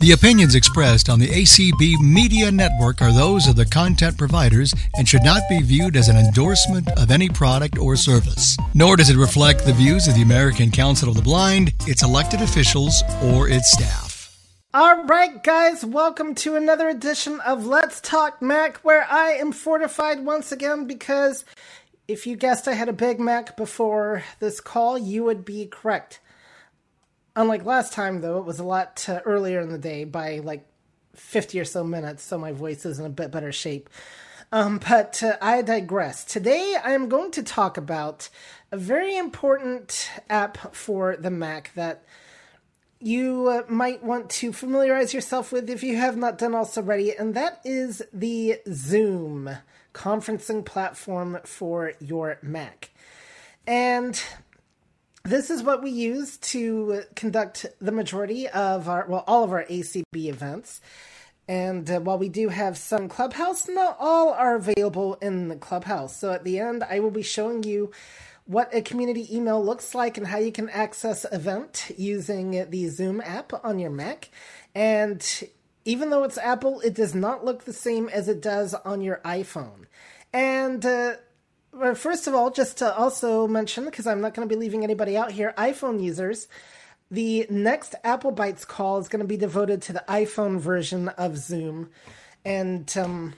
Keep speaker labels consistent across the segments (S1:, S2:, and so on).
S1: The opinions expressed on the ACB Media Network are those of the content providers and should not be viewed as an endorsement of any product or service. Nor does it reflect the views of the American Council of the Blind, its elected officials, or its staff.
S2: All right, guys, welcome to another edition of Let's Talk Mac, where I am fortified once again because if you guessed I had a Big Mac before this call, you would be correct. Unlike last time, though, it was a lot uh, earlier in the day by like 50 or so minutes, so my voice is in a bit better shape. Um, but uh, I digress. Today, I am going to talk about a very important app for the Mac that you uh, might want to familiarize yourself with if you have not done also already, and that is the Zoom conferencing platform for your Mac. And this is what we use to conduct the majority of our, well, all of our ACB events. And uh, while we do have some Clubhouse, not all are available in the Clubhouse. So at the end, I will be showing you what a community email looks like and how you can access event using the Zoom app on your Mac. And even though it's Apple, it does not look the same as it does on your iPhone. And uh, well, first of all, just to also mention, because I'm not going to be leaving anybody out here, iPhone users, the next Apple Bytes call is going to be devoted to the iPhone version of Zoom. And um,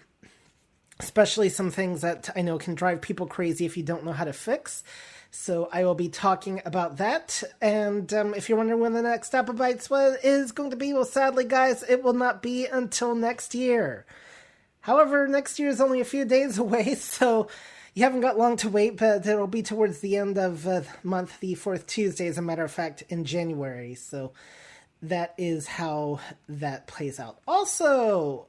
S2: especially some things that I know can drive people crazy if you don't know how to fix. So I will be talking about that. And um, if you're wondering when the next Apple Bytes is going to be, well, sadly, guys, it will not be until next year. However, next year is only a few days away, so you haven't got long to wait, but it'll be towards the end of uh, the month, the fourth Tuesday, as a matter of fact, in January. So that is how that plays out. Also,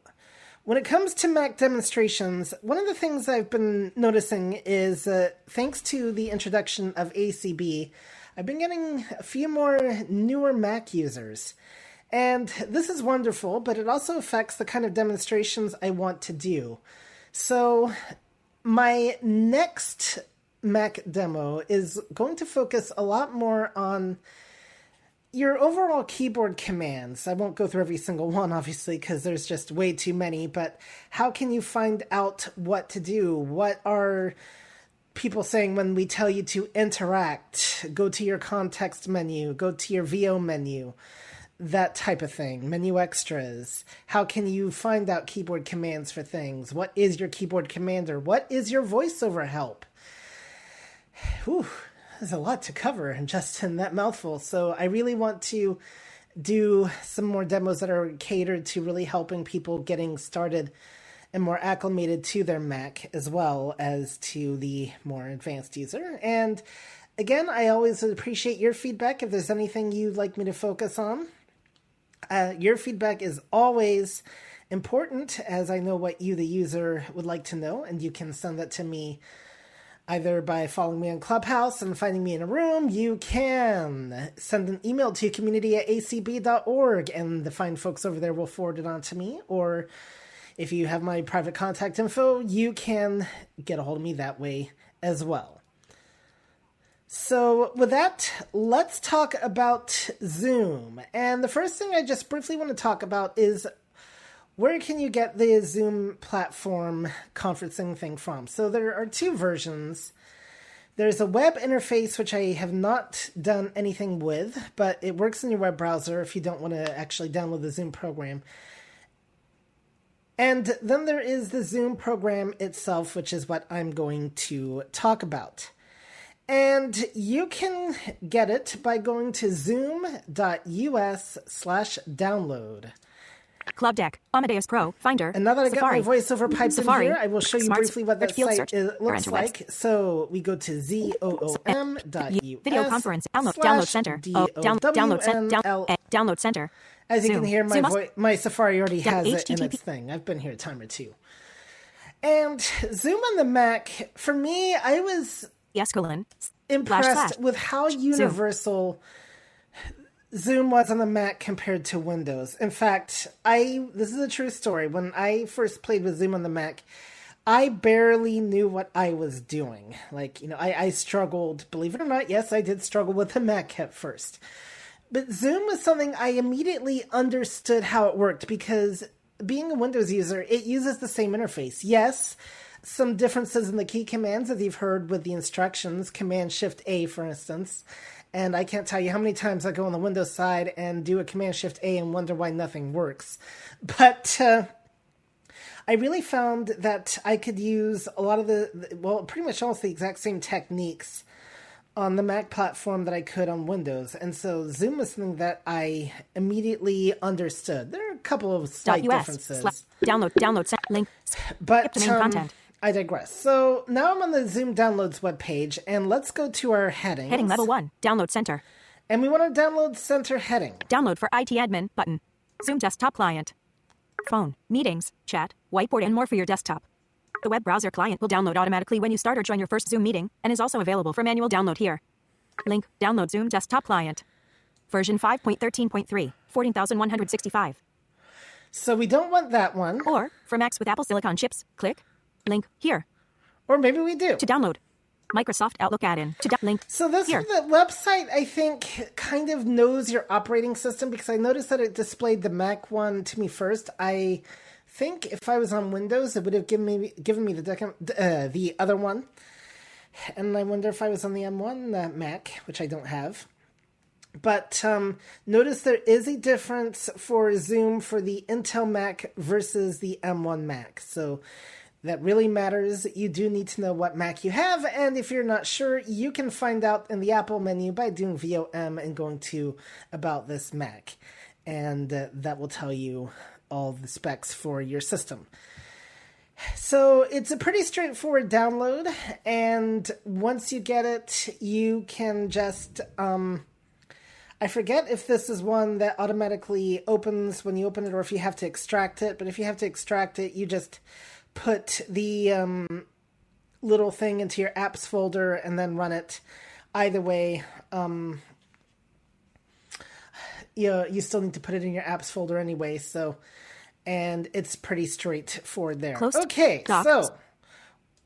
S2: when it comes to Mac demonstrations, one of the things I've been noticing is uh, thanks to the introduction of ACB, I've been getting a few more newer Mac users. And this is wonderful, but it also affects the kind of demonstrations I want to do. So, my next Mac demo is going to focus a lot more on your overall keyboard commands. I won't go through every single one, obviously, because there's just way too many, but how can you find out what to do? What are people saying when we tell you to interact? Go to your context menu, go to your VO menu that type of thing, menu extras. How can you find out keyboard commands for things? What is your keyboard commander? What is your voiceover help? Whew, there's a lot to cover in just in that mouthful. So I really want to do some more demos that are catered to really helping people getting started and more acclimated to their Mac as well as to the more advanced user. And again, I always appreciate your feedback if there's anything you'd like me to focus on. Uh, your feedback is always important, as I know what you, the user, would like to know, and you can send that to me either by following me on Clubhouse and finding me in a room. You can send an email to community at acb.org, and the fine folks over there will forward it on to me. Or if you have my private contact info, you can get a hold of me that way as well. So, with that, let's talk about Zoom. And the first thing I just briefly want to talk about is where can you get the Zoom platform conferencing thing from? So, there are two versions. There's a web interface, which I have not done anything with, but it works in your web browser if you don't want to actually download the Zoom program. And then there is the Zoom program itself, which is what I'm going to talk about. And you can get it by going to zoom.us slash download.
S3: Clubdeck, Amadeus Pro, Finder.
S2: And now that I got
S3: Safari,
S2: my voiceover piped
S3: Safari,
S2: in here, I will show you
S3: Smarts,
S2: briefly what that site
S3: search,
S2: is, looks like. So we go to zoom.us
S3: Video conference. Download, download center. Oh, down, download, cen- down, eh, download center.
S2: As you
S3: Zoom.
S2: can hear, my vo- my Safari already has it in its thing. I've been here a time or two. And Zoom on the Mac, for me, I was
S3: Yes, colon.
S2: impressed
S3: slash.
S2: with how universal Zoom was on the Mac compared to Windows. In fact, I this is a true story. When I first played with Zoom on the Mac, I barely knew what I was doing. Like, you know, I, I struggled, believe it or not, yes, I did struggle with the Mac at first. But Zoom was something I immediately understood how it worked because being a Windows user, it uses the same interface. Yes, some differences in the key commands, as you've heard with the instructions, Command Shift A, for instance. And I can't tell you how many times I go on the Windows side and do a Command Shift A and wonder why nothing works. But uh, I really found that I could use a lot of the, well, pretty much almost the exact same techniques on the Mac platform that I could on Windows. And so Zoom was something that I immediately understood. There are a couple of slight
S3: US,
S2: differences.
S3: download, download, link.
S2: But um, content. I digress. So now I'm on the Zoom downloads webpage, and let's go to our heading.
S3: Heading level one, download center.
S2: And we want to download center heading.
S3: Download for IT admin button. Zoom desktop client. Phone, meetings, chat, whiteboard, and more for your desktop. The web browser client will download automatically when you start or join your first Zoom meeting and is also available for manual download here. Link Download Zoom Desktop Client. Version 5.13.3, 14,165.
S2: So we don't want that one.
S3: Or, for Macs with Apple Silicon chips, click link here.
S2: Or maybe we do.
S3: To download. Microsoft Outlook add-in to link.
S2: So this
S3: here.
S2: the website I think kind of knows your operating system because I noticed that it displayed the Mac one to me first. I think if I was on Windows, it would have given me given me the uh, the other one. And I wonder if I was on the M1 uh, Mac, which I don't have. But um, notice there is a difference for Zoom for the Intel Mac versus the M1 Mac. So that really matters. You do need to know what Mac you have, and if you're not sure, you can find out in the Apple menu by doing VOM and going to About This Mac. And uh, that will tell you all the specs for your system. So it's a pretty straightforward download, and once you get it, you can just. Um, I forget if this is one that automatically opens when you open it or if you have to extract it, but if you have to extract it, you just put the um, little thing into your apps folder and then run it. Either way, um, you you still need to put it in your apps folder anyway. So, and it's pretty straightforward there.
S3: Close
S2: okay,
S3: docs.
S2: so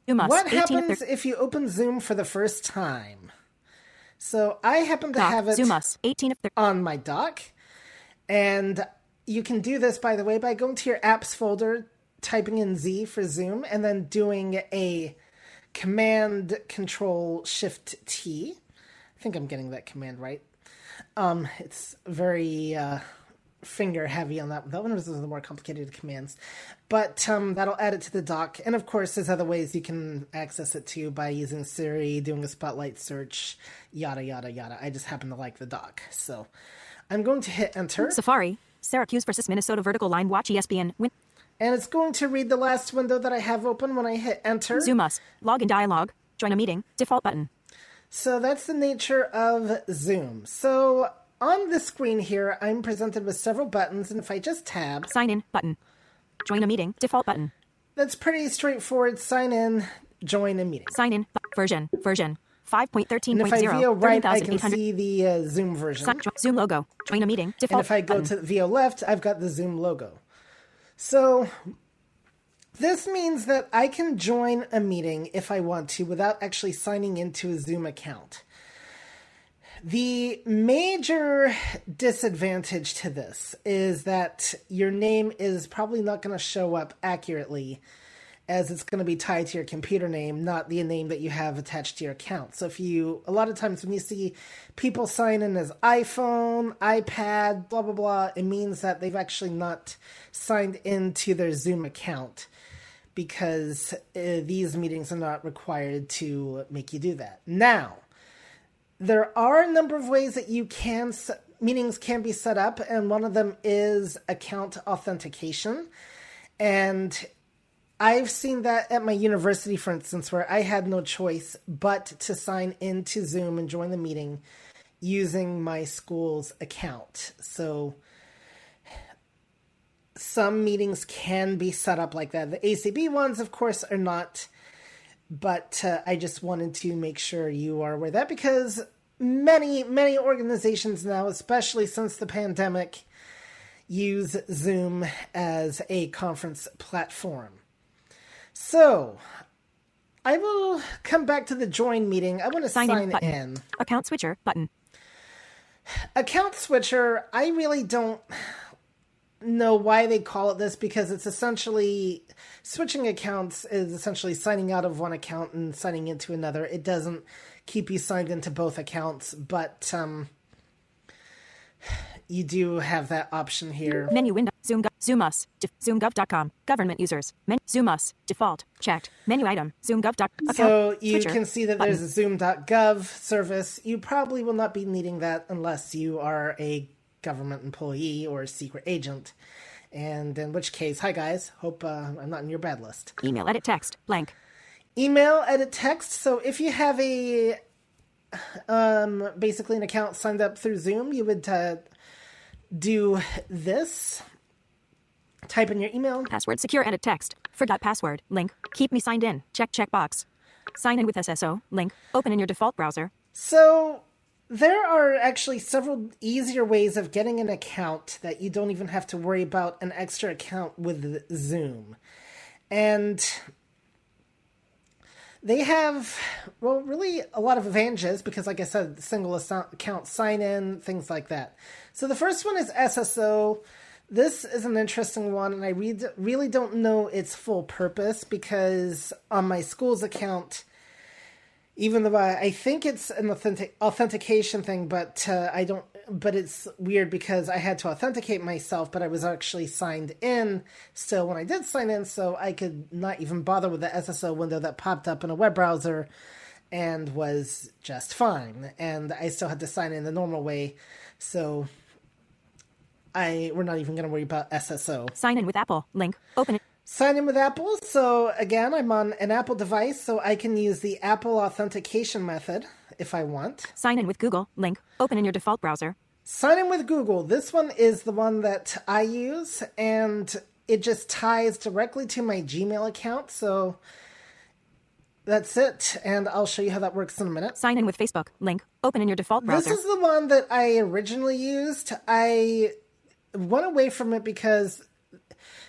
S2: what happens if you open Zoom for the first time? So I happen to
S3: doc,
S2: have it
S3: Zoom us, 18 of 30.
S2: on my dock, and you can do this by the way by going to your apps folder typing in Z for Zoom and then doing a Command Control Shift T. I think I'm getting that command right. Um, it's very uh, finger heavy on that. That one was the more complicated commands, but um, that'll add it to the dock. And of course, there's other ways you can access it too by using Siri, doing a spotlight search, yada yada yada. I just happen to like the dock, so I'm going to hit enter.
S3: Safari, Syracuse versus Minnesota Vertical Line Watch ESPN. Win-
S2: and it's going to read the last window that I have open when I hit enter.
S3: Zoom us. Login dialog. Join a meeting. Default button.
S2: So that's the nature of Zoom. So on the screen here, I'm presented with several buttons, and if I just tab,
S3: Sign in button. Join a meeting. Default button.
S2: that's pretty straightforward. Sign in, join a meeting.
S3: Sign in. version. Version.
S2: And if I
S3: 5.13.0.
S2: VO right, I can see the uh, Zoom version.
S3: Sign- Zoom logo. Join a meeting. default.
S2: and if I go
S3: button.
S2: to VO left, I've got the Zoom logo. So this means that I can join a meeting if I want to without actually signing into a Zoom account. The major disadvantage to this is that your name is probably not going to show up accurately as it's going to be tied to your computer name, not the name that you have attached to your account. So if you, a lot of times when you see people sign in as iPhone, iPad, blah, blah, blah, it means that they've actually not signed into their Zoom account because uh, these meetings are not required to make you do that. Now, there are a number of ways that you can meetings can be set up and one of them is account authentication and i've seen that at my university for instance where i had no choice but to sign into zoom and join the meeting using my school's account so some meetings can be set up like that the acb ones of course are not but uh, I just wanted to make sure you are aware of that because many, many organizations now, especially since the pandemic, use Zoom as a conference platform. So, I will come back to the join meeting. I want to
S3: Sign
S2: sign,
S3: in button.
S2: in.
S3: Account switcher button.
S2: Account switcher, I really don't know why they call it this because it's essentially switching accounts is essentially signing out of one account and signing into another. It doesn't keep you signed into both accounts, but um, you do have that option here.
S3: Menu window. Zoom. Zoom us. Def, zoomgov.com. Government users. Men, Zoom us. Default. Checked. Menu item. Zoomgov.
S2: So you can see that
S3: button.
S2: there's a zoom.gov service. You probably will not be needing that unless you are a government employee or a secret agent. And in which case, hi guys, hope uh, I'm not in your bad list.
S3: Email. Edit text. Blank.
S2: Email, edit text. So if you have a um, basically an account signed up through Zoom, you would uh, do this. Type in your email.
S3: Password. Secure. Edit text. Forgot password. Link. Keep me signed in. Check. checkbox. Sign in with SSO. Link. Open in your default browser.
S2: So there are actually several easier ways of getting an account that you don't even have to worry about an extra account with Zoom. And they have, well, really a lot of advantages because, like I said, single account sign in, things like that. So the first one is SSO. This is an interesting one, and I read, really don't know its full purpose because on my school's account, even though I, I think it's an authentic authentication thing, but uh, I don't. But it's weird because I had to authenticate myself, but I was actually signed in still when I did sign in, so I could not even bother with the SSO window that popped up in a web browser, and was just fine. And I still had to sign in the normal way, so I we're not even going to worry about SSO.
S3: Sign in with Apple. Link. Open it.
S2: Sign in with Apple. So again, I'm on an Apple device, so I can use the Apple authentication method if I want.
S3: Sign in with Google. Link. Open in your default browser.
S2: Sign in with Google. This one is the one that I use, and it just ties directly to my Gmail account. So that's it, and I'll show you how that works in a minute.
S3: Sign in with Facebook. Link. Open in your default browser.
S2: This is the one that I originally used. I went away from it because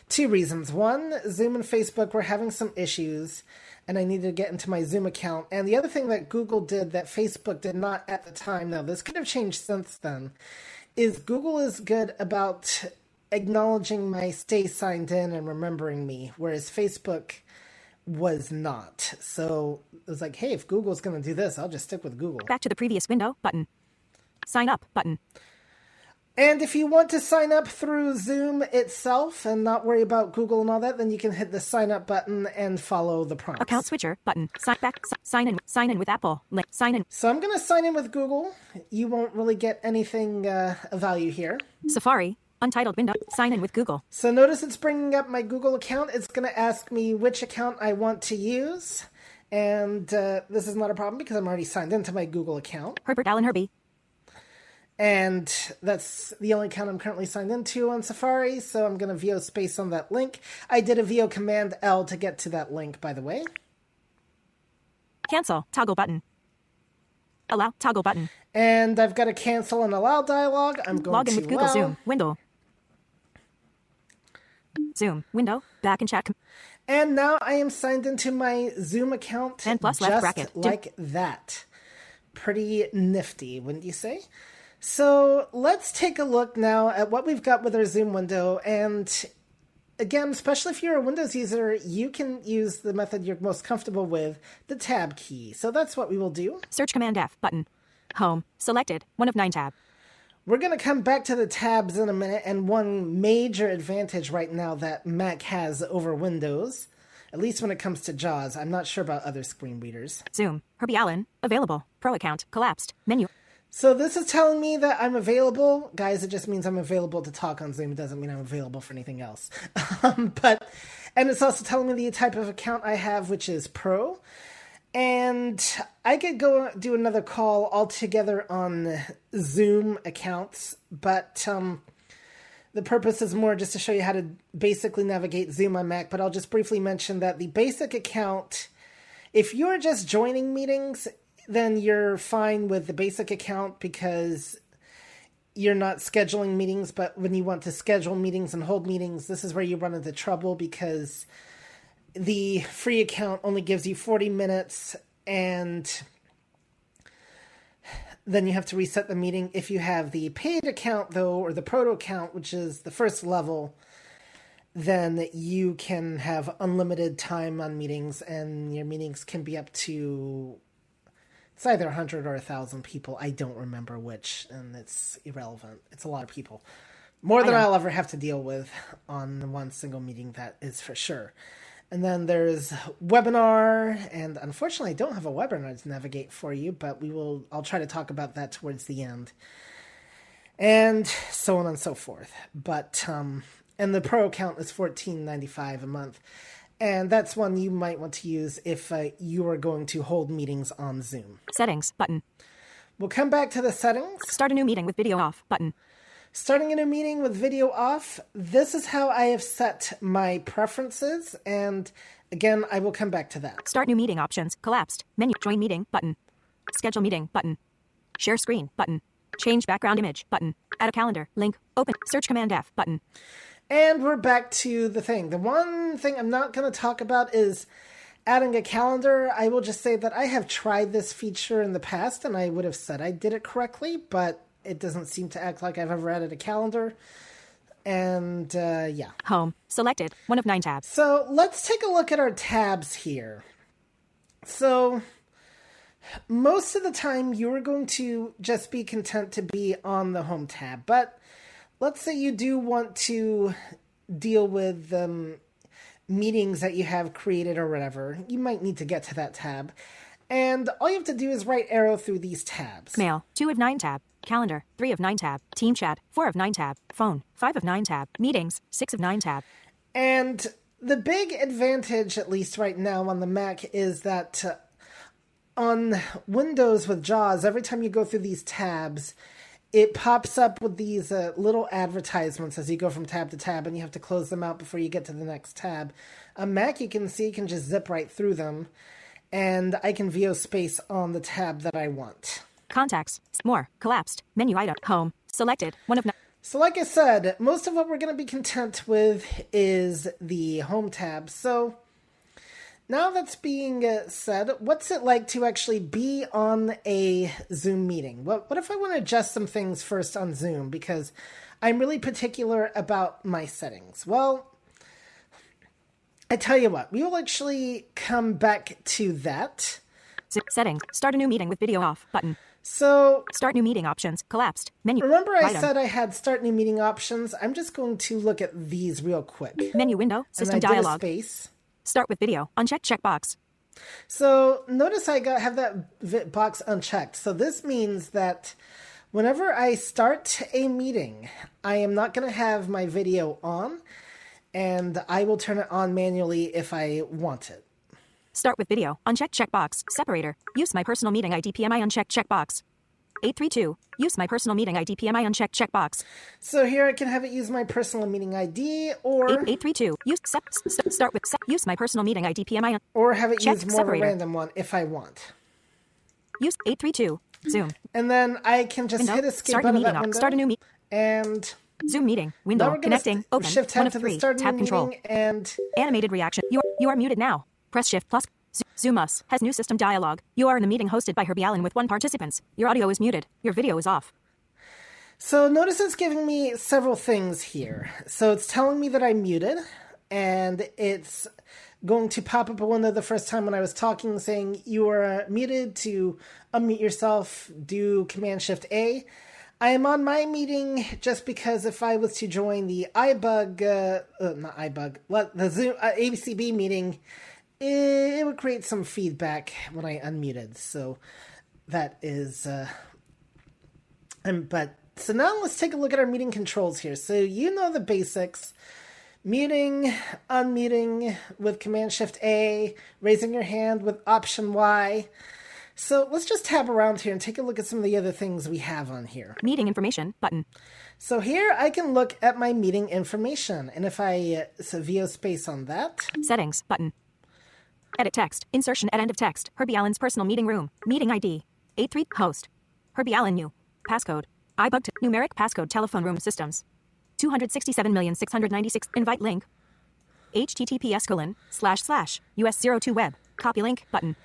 S2: two reasons. One, Zoom and Facebook were having some issues, and I needed to get into my Zoom account. And the other thing that Google did that Facebook did not at the time, now this could have changed since then, is Google is good about acknowledging my stay signed in and remembering me, whereas Facebook was not. So it was like, hey, if Google's going to do this, I'll just stick with Google.
S3: Back to the previous window. Button. Sign up. Button.
S2: And if you want to sign up through Zoom itself and not worry about Google and all that, then you can hit the sign up button and follow the prompts.
S3: Account switcher. Button. Sign back. Sign in. Sign in with Apple. Link. Sign in.
S2: So I'm going to sign in with Google. You won't really get anything uh, of value here.
S3: Safari. Untitled window. Sign in with Google.
S2: So notice it's bringing up my Google account. It's going to ask me which account I want to use. And uh, this is not a problem because I'm already signed into my Google account.
S3: Herbert Allen Herbie.
S2: And that's the only account I'm currently signed into on Safari. So I'm going to VO space on that link. I did a VO Command L to get to that link, by the way.
S3: Cancel. Toggle button. Allow. Toggle button.
S2: And I've got a cancel and allow dialog. I'm going
S3: Log in
S2: to
S3: with Google
S2: allow.
S3: Zoom. Window. Zoom. Window. Back and chat. com-
S2: And now I am signed into my Zoom account
S3: And plus left bracket.
S2: Like that. Pretty nifty, wouldn't you say? So let's take a look now at what we've got with our Zoom window. And again, especially if you're a Windows user, you can use the method you're most comfortable with, the tab key. So that's what we will do.
S3: Search Command F. Button. Home. Selected. One of nine tab.
S2: We're going to come back to the tabs in a minute, and one major advantage right now that Mac has over Windows, at least when it comes to JAWS, I'm not sure about other screen readers.
S3: Zoom. Herbie Allen. Available. Pro account. Collapsed. Menu.
S2: So this is telling me that I'm available. Guys, it just means I'm available to talk on Zoom. It doesn't mean I'm available for anything else. um, but, and it's also telling me the type of account I have, which is Pro. And I could go do another call altogether on Zoom accounts, but um, the purpose is more just to show you how to basically navigate Zoom on Mac. But I'll just briefly mention that the basic account, if you're just joining meetings, then you're fine with the basic account because you're not scheduling meetings. But when you want to schedule meetings and hold meetings, this is where you run into trouble because the free account only gives you 40 minutes and then you have to reset the meeting. If you have the paid account, though, or the proto account, which is the first level, then you can have unlimited time on meetings, and your meetings can be up to it's either 100 or 1,000 people. I don't remember which, and it's irrelevant. It's a lot of people. More than I'll ever have to deal with on one single meeting, that is for sure. And then there's webinar, and unfortunately, I don't have a webinar to navigate for you, but we will. I'll try to talk about that towards the end, and so on and so forth. But um, and the pro account is fourteen ninety five a month, and that's one you might want to use if uh, you are going to hold meetings on Zoom.
S3: Settings button.
S2: We'll come back to the settings.
S3: Start a new meeting with video off button.
S2: Starting a new meeting with video off. This is how I have set my preferences, and again, I will come back to that.
S3: Start new meeting options. Collapsed. Menu. Join meeting button. Schedule meeting button. Share screen button. Change background image button. Add a calendar link. Open. Search command F button.
S2: And we're back to the thing. The one thing I'm not going to talk about is adding a calendar. I will just say that I have tried this feature in the past and I would have said I did it correctly, but it doesn't seem to act like I've ever added a calendar. And uh, yeah.
S3: Home. Selected. One of nine tabs.
S2: So let's take a look at our tabs here. So most of the time you're going to just be content to be on the home tab, but let's say you do want to deal with um, meetings that you have created or whatever. You might need to get to that tab. And all you have to do is right arrow through these tabs.
S3: Mail. Two of nine tab. Calendar. Three of nine tab. Team chat. Four of nine tab. Phone. Five of nine tab. Meetings. Six of nine tab.
S2: And the big advantage, at least right now on the Mac, is that uh, on Windows with JAWS, every time you go through these tabs, it pops up with these uh, little advertisements as you go from tab to tab, and you have to close them out before you get to the next tab. A Mac, you can see, you can just zip right through them, and I can VO space on the tab that I want.
S3: Contacts. More. Collapsed. Menu item. Home. Selected. One of.
S2: So, like I said, most of what we're going to be content with is the home tab. So, now that's being uh, said, what's it like to actually be on a Zoom meeting? What, what if I want to adjust some things first on Zoom because I'm really particular about my settings? Well, I tell you what, we will actually come back to that.
S3: Settings. Start a new meeting with video off button.
S2: So,
S3: Start new meeting options. Collapsed. Menu.
S2: remember I
S3: Item.
S2: said I had start new meeting options? I'm just going to look at these real quick.
S3: Menu window. System
S2: I did a
S3: dialog.
S2: space.
S3: Start with video. Uncheck checkbox.
S2: So notice I got have that box unchecked. So this means that whenever I start a meeting, I am not going to have my video on, and I will turn it on manually if I want it.
S3: Start with video. Uncheck checkbox. Separator. Use my personal meeting ID PMI uncheck checkbox. 832. Use my personal meeting ID PMI uncheck checkbox.
S2: So here I can have it use my personal meeting ID, or
S3: 8832. Use start with use my personal meeting ID PMI un-
S2: or have it use more of a random one if I want.
S3: use 832. Zoom.
S2: And then I can just
S3: Window.
S2: hit escape
S3: Start
S2: out of
S3: meeting.
S2: that window.
S3: Start a new meet.
S2: and
S3: Zoom meeting. Window. Connecting. Open.
S2: shift
S3: One
S2: tab to the
S3: three.
S2: start
S3: Tab control.
S2: meeting and
S3: Animated reaction. You are, you are muted now. Press shift plus. Z- Zoom us has new system dialog. You are in the meeting hosted by Herbie Allen with one participants. Your audio is muted. Your video is off.
S2: So notice it's giving me several things here. So it's telling me that I'm muted, and it's going to pop up a window the first time when I was talking saying you are uh, muted to unmute yourself, do Command Shift A. I am on my meeting just because if I was to join the iBug, uh, uh, not iBug, the Zoom uh, ABCB meeting, it, it would create some feedback when I unmuted. So that is uh, and but so now let's take a look at our meeting controls here. So you know the basics. Muting, unmuting with Command Shift A, raising your hand with Option Y. So let's just tab around here and take a look at some of the other things we have on here.
S3: Meeting information button.
S2: So here I can look at my meeting information, and if I uh, so VO space on that,
S3: Settings button. Edit text. Insertion at end of text. Herbie Allen's personal meeting room. Meeting ID. 83 host. Herbie Allen new. Passcode. iBug to numeric passcode telephone room systems. 267,696 invite link. HTTPS colon slash slash US02 web. Copy link button.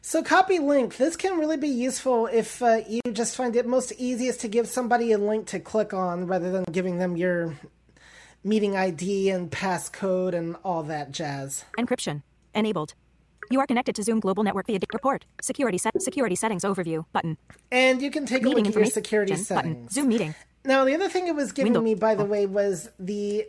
S2: So copy link. This can really be useful if uh, you just find it most easiest to give somebody a link to click on rather than giving them your meeting ID and passcode and all that jazz.
S3: Encryption. Enabled. You are connected to Zoom Global Network via report. Security set security settings overview button.
S2: And you can take
S3: Meeting
S2: a look at your security
S3: button.
S2: settings.
S3: Zoom meeting.
S2: Now, the other thing it was giving
S3: Window.
S2: me, by the way, was the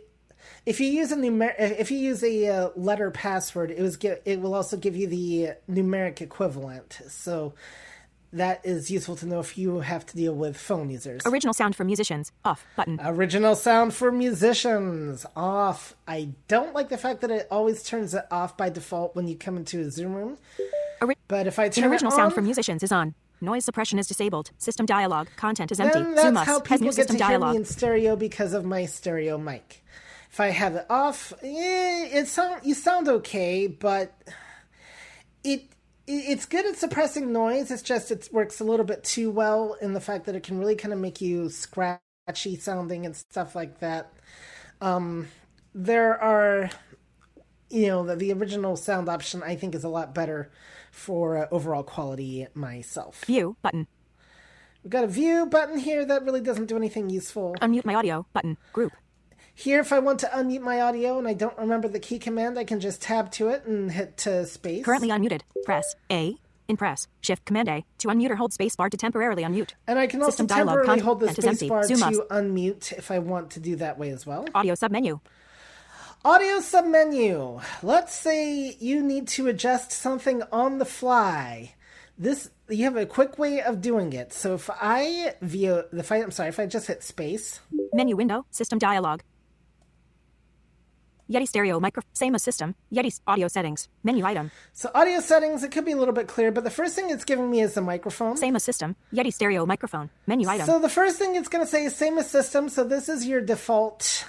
S2: if you use a numer- if you use a uh, letter password, it was it will also give you the numeric equivalent. So that is useful to know if you have to deal with phone users.
S3: Original sound for musicians. Off button.
S2: Original sound for musicians off. I don't like the fact that it always turns it off by default when you come into a Zoom room.
S3: Ori-
S2: But if I turn
S3: original
S2: it
S3: sound for musicians is on. Noise suppression is disabled. System dialog. Content is empty.
S2: then
S3: Zoom
S2: that's
S3: us
S2: how
S3: has
S2: people get
S3: system
S2: to hear
S3: dialog.
S2: me in stereo because of my stereo mic. If I have it off, eh, it sound you sound okay, but it- it's good at suppressing noise. It's just it works a little bit too well in the fact that it can really kind of make you scratchy sounding and stuff like that. Um, there are, you know, the, the original sound option I think is a lot better for uh, overall quality myself.
S3: View button.
S2: We've got a view button here that really doesn't do anything useful.
S3: Unmute my audio button. Group.
S2: Here, if I want to unmute my audio and I don't remember the key command, I can just tab to it and hit uh, space.
S3: Currently unmuted. Press A. In press. Shift Command A to unmute or hold space bar to temporarily unmute.
S2: And I can also
S3: System
S2: temporarily
S3: content
S2: hold the
S3: is
S2: space
S3: empty.
S2: bar
S3: Zoom
S2: to unmute if I want to do that way as well.
S3: Audio submenu.
S2: Audio submenu. Let's say you need to adjust something on the fly. This you have a quick way of doing it. So if I view the I, I'm sorry, if I just hit space,
S3: Menu window. System dialog. Yeti stereo micro. Same as system. Yeti audio settings. Menu item.
S2: so audio settings, it could be a little bit clear, but the first thing it's giving me is the microphone.
S3: Same as system. Yeti stereo microphone. Menu item.
S2: So the first thing it's going to say is same as system. So this is your default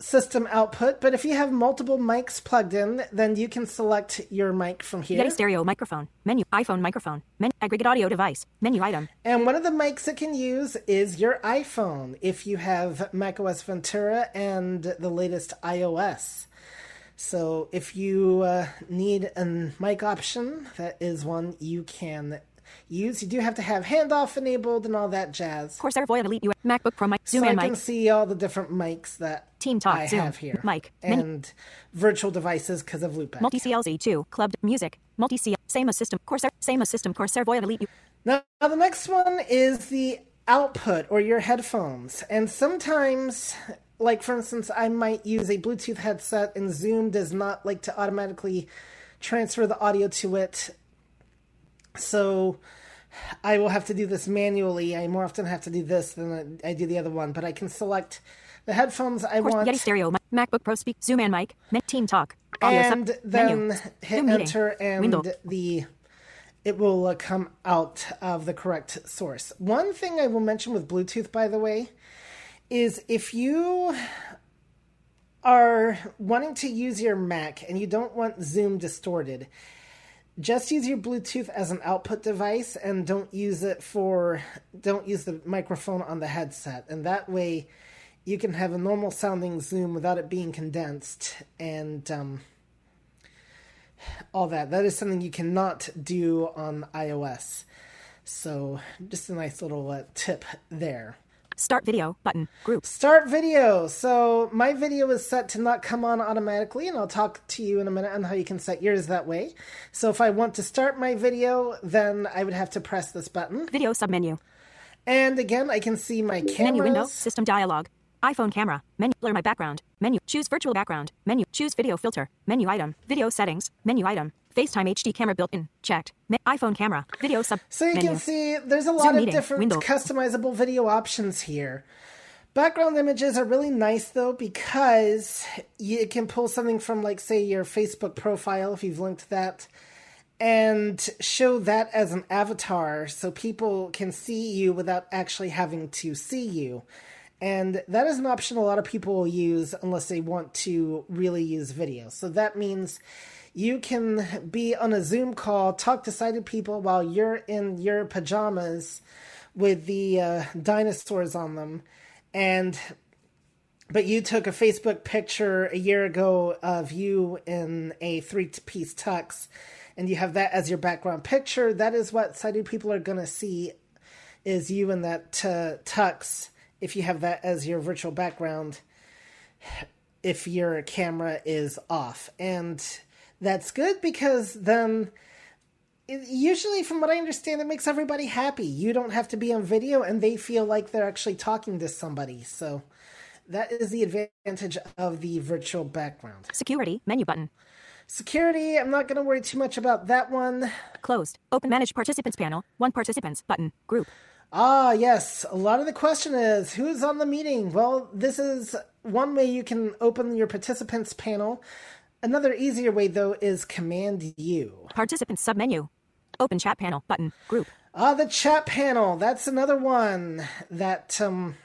S2: system output. But if you have multiple mics plugged in, then you can select your mic from here.
S3: Yeti stereo microphone. Menu. iPhone microphone. Menu. Aggregate audio device. Menu item.
S2: And one of the mics it can use is your iPhone if you have macOS Ventura and the latest iOS. So if you uh, need a mic option, that is one you can use. You do have to have handoff enabled and all that jazz.
S3: Corsair Void Elite U. MacBook Pro mic. Zoom
S2: so I
S3: and
S2: can see all the different mics that
S3: Team Talk,
S2: I
S3: Zoom,
S2: have here.
S3: mic,
S2: and virtual devices because of Loopback.
S3: Multi CLZ 2. Clubbed music. Multi CL. Same system. Corsair. Same system. Corsair Void Elite U.
S2: Now, the next one is the output or your headphones. And sometimes, like for instance, I might use a Bluetooth headset and Zoom does not like to automatically transfer the audio to it. So I will have to do this manually. I more often have to do this than I do the other one, but I can select the headphones I
S3: Corsair
S2: want.
S3: Yeti stereo. MacBook Pro speak. Zoom and mic. Team Talk. Audio sub-
S2: and then
S3: menu.
S2: hit
S3: Zoom meeting.
S2: enter and
S3: Window.
S2: the it will uh, come out of the correct source. One thing I will mention with Bluetooth, by the way, is if you are wanting to use your Mac and you don't want Zoom distorted, just use your Bluetooth as an output device and don't use it for don't use the microphone on the headset. And that way you can have a normal sounding Zoom without it being condensed and um, all that. That is something you cannot do on iOS. So just a nice little uh, tip there.
S3: Start video button. Group.
S2: Start video. So my video is set to not come on automatically, and I'll talk to you in a minute on how you can set yours that way. So if I want to start my video, then I would have to press this button.
S3: Video submenu.
S2: And again, I can see my cameras.
S3: Menu window. System dialog. iPhone camera. Menu. Blur my background. Menu. Choose virtual background. Menu. Choose video filter. Menu item. Video settings. Menu item. FaceTime HD camera built in. Checked. IPhone camera. Video sub.
S2: So you
S3: menu.
S2: can see there's a lot
S3: Zoom
S2: of
S3: meeting.
S2: different
S3: Window.
S2: customizable video options here. Background images are really nice though because you can pull something from like say your Facebook profile if you've linked that and show that as an avatar so people can see you without actually having to see you. And that is an option a lot of people will use unless they want to really use video. So that means you can be on a Zoom call, talk to sighted people while you're in your pajamas with the uh, dinosaurs on them. And but you took a Facebook picture a year ago of you in a three piece tux and you have that as your background picture, that is what sighted people are going to see is you in that uh, tux if you have that as your virtual background if your camera is off. And that's good because then usually from what I understand it makes everybody happy. You don't have to be on video and they feel like they're actually talking to somebody. So that is the advantage of the virtual background.
S3: Security menu button.
S2: Security, I'm not going to worry too much about that one.
S3: Closed. Open manage participants panel. One participants button. Group.
S2: Ah, yes. A lot of the question is who's on the meeting? Well, this is one way you can open your participants panel. Another easier way, though, is Command U.
S3: Participants submenu. Open chat panel button. Group.
S2: Ah, the chat panel. That's another one that um,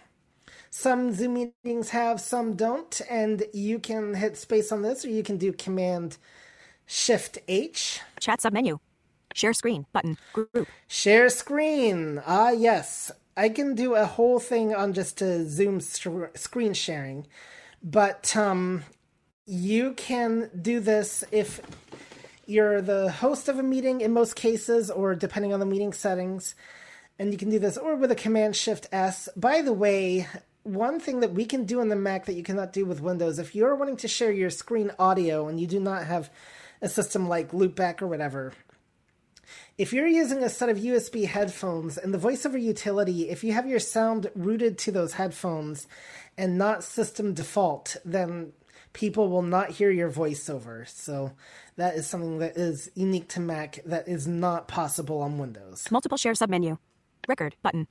S2: some Zoom meetings have, some don't. And you can hit space on this, or you can do Command Shift H.
S3: Chat submenu. Share screen button. Group.
S2: Share screen. Ah, yes. I can do a whole thing on just a Zoom screen sharing, but um, you can do this if you're the host of a meeting in most cases, or depending on the meeting settings. And you can do this or with a Command Shift S. By the way, one thing that we can do in the Mac that you cannot do with Windows, if you're wanting to share your screen audio and you do not have a system like Loopback or whatever, if you're using a set of USB headphones and the voiceover utility, if you have your sound rooted to those headphones and not system default, then people will not hear your voiceover. So that is something that is unique to Mac that is not possible on Windows.
S3: Multiple share submenu. Record button.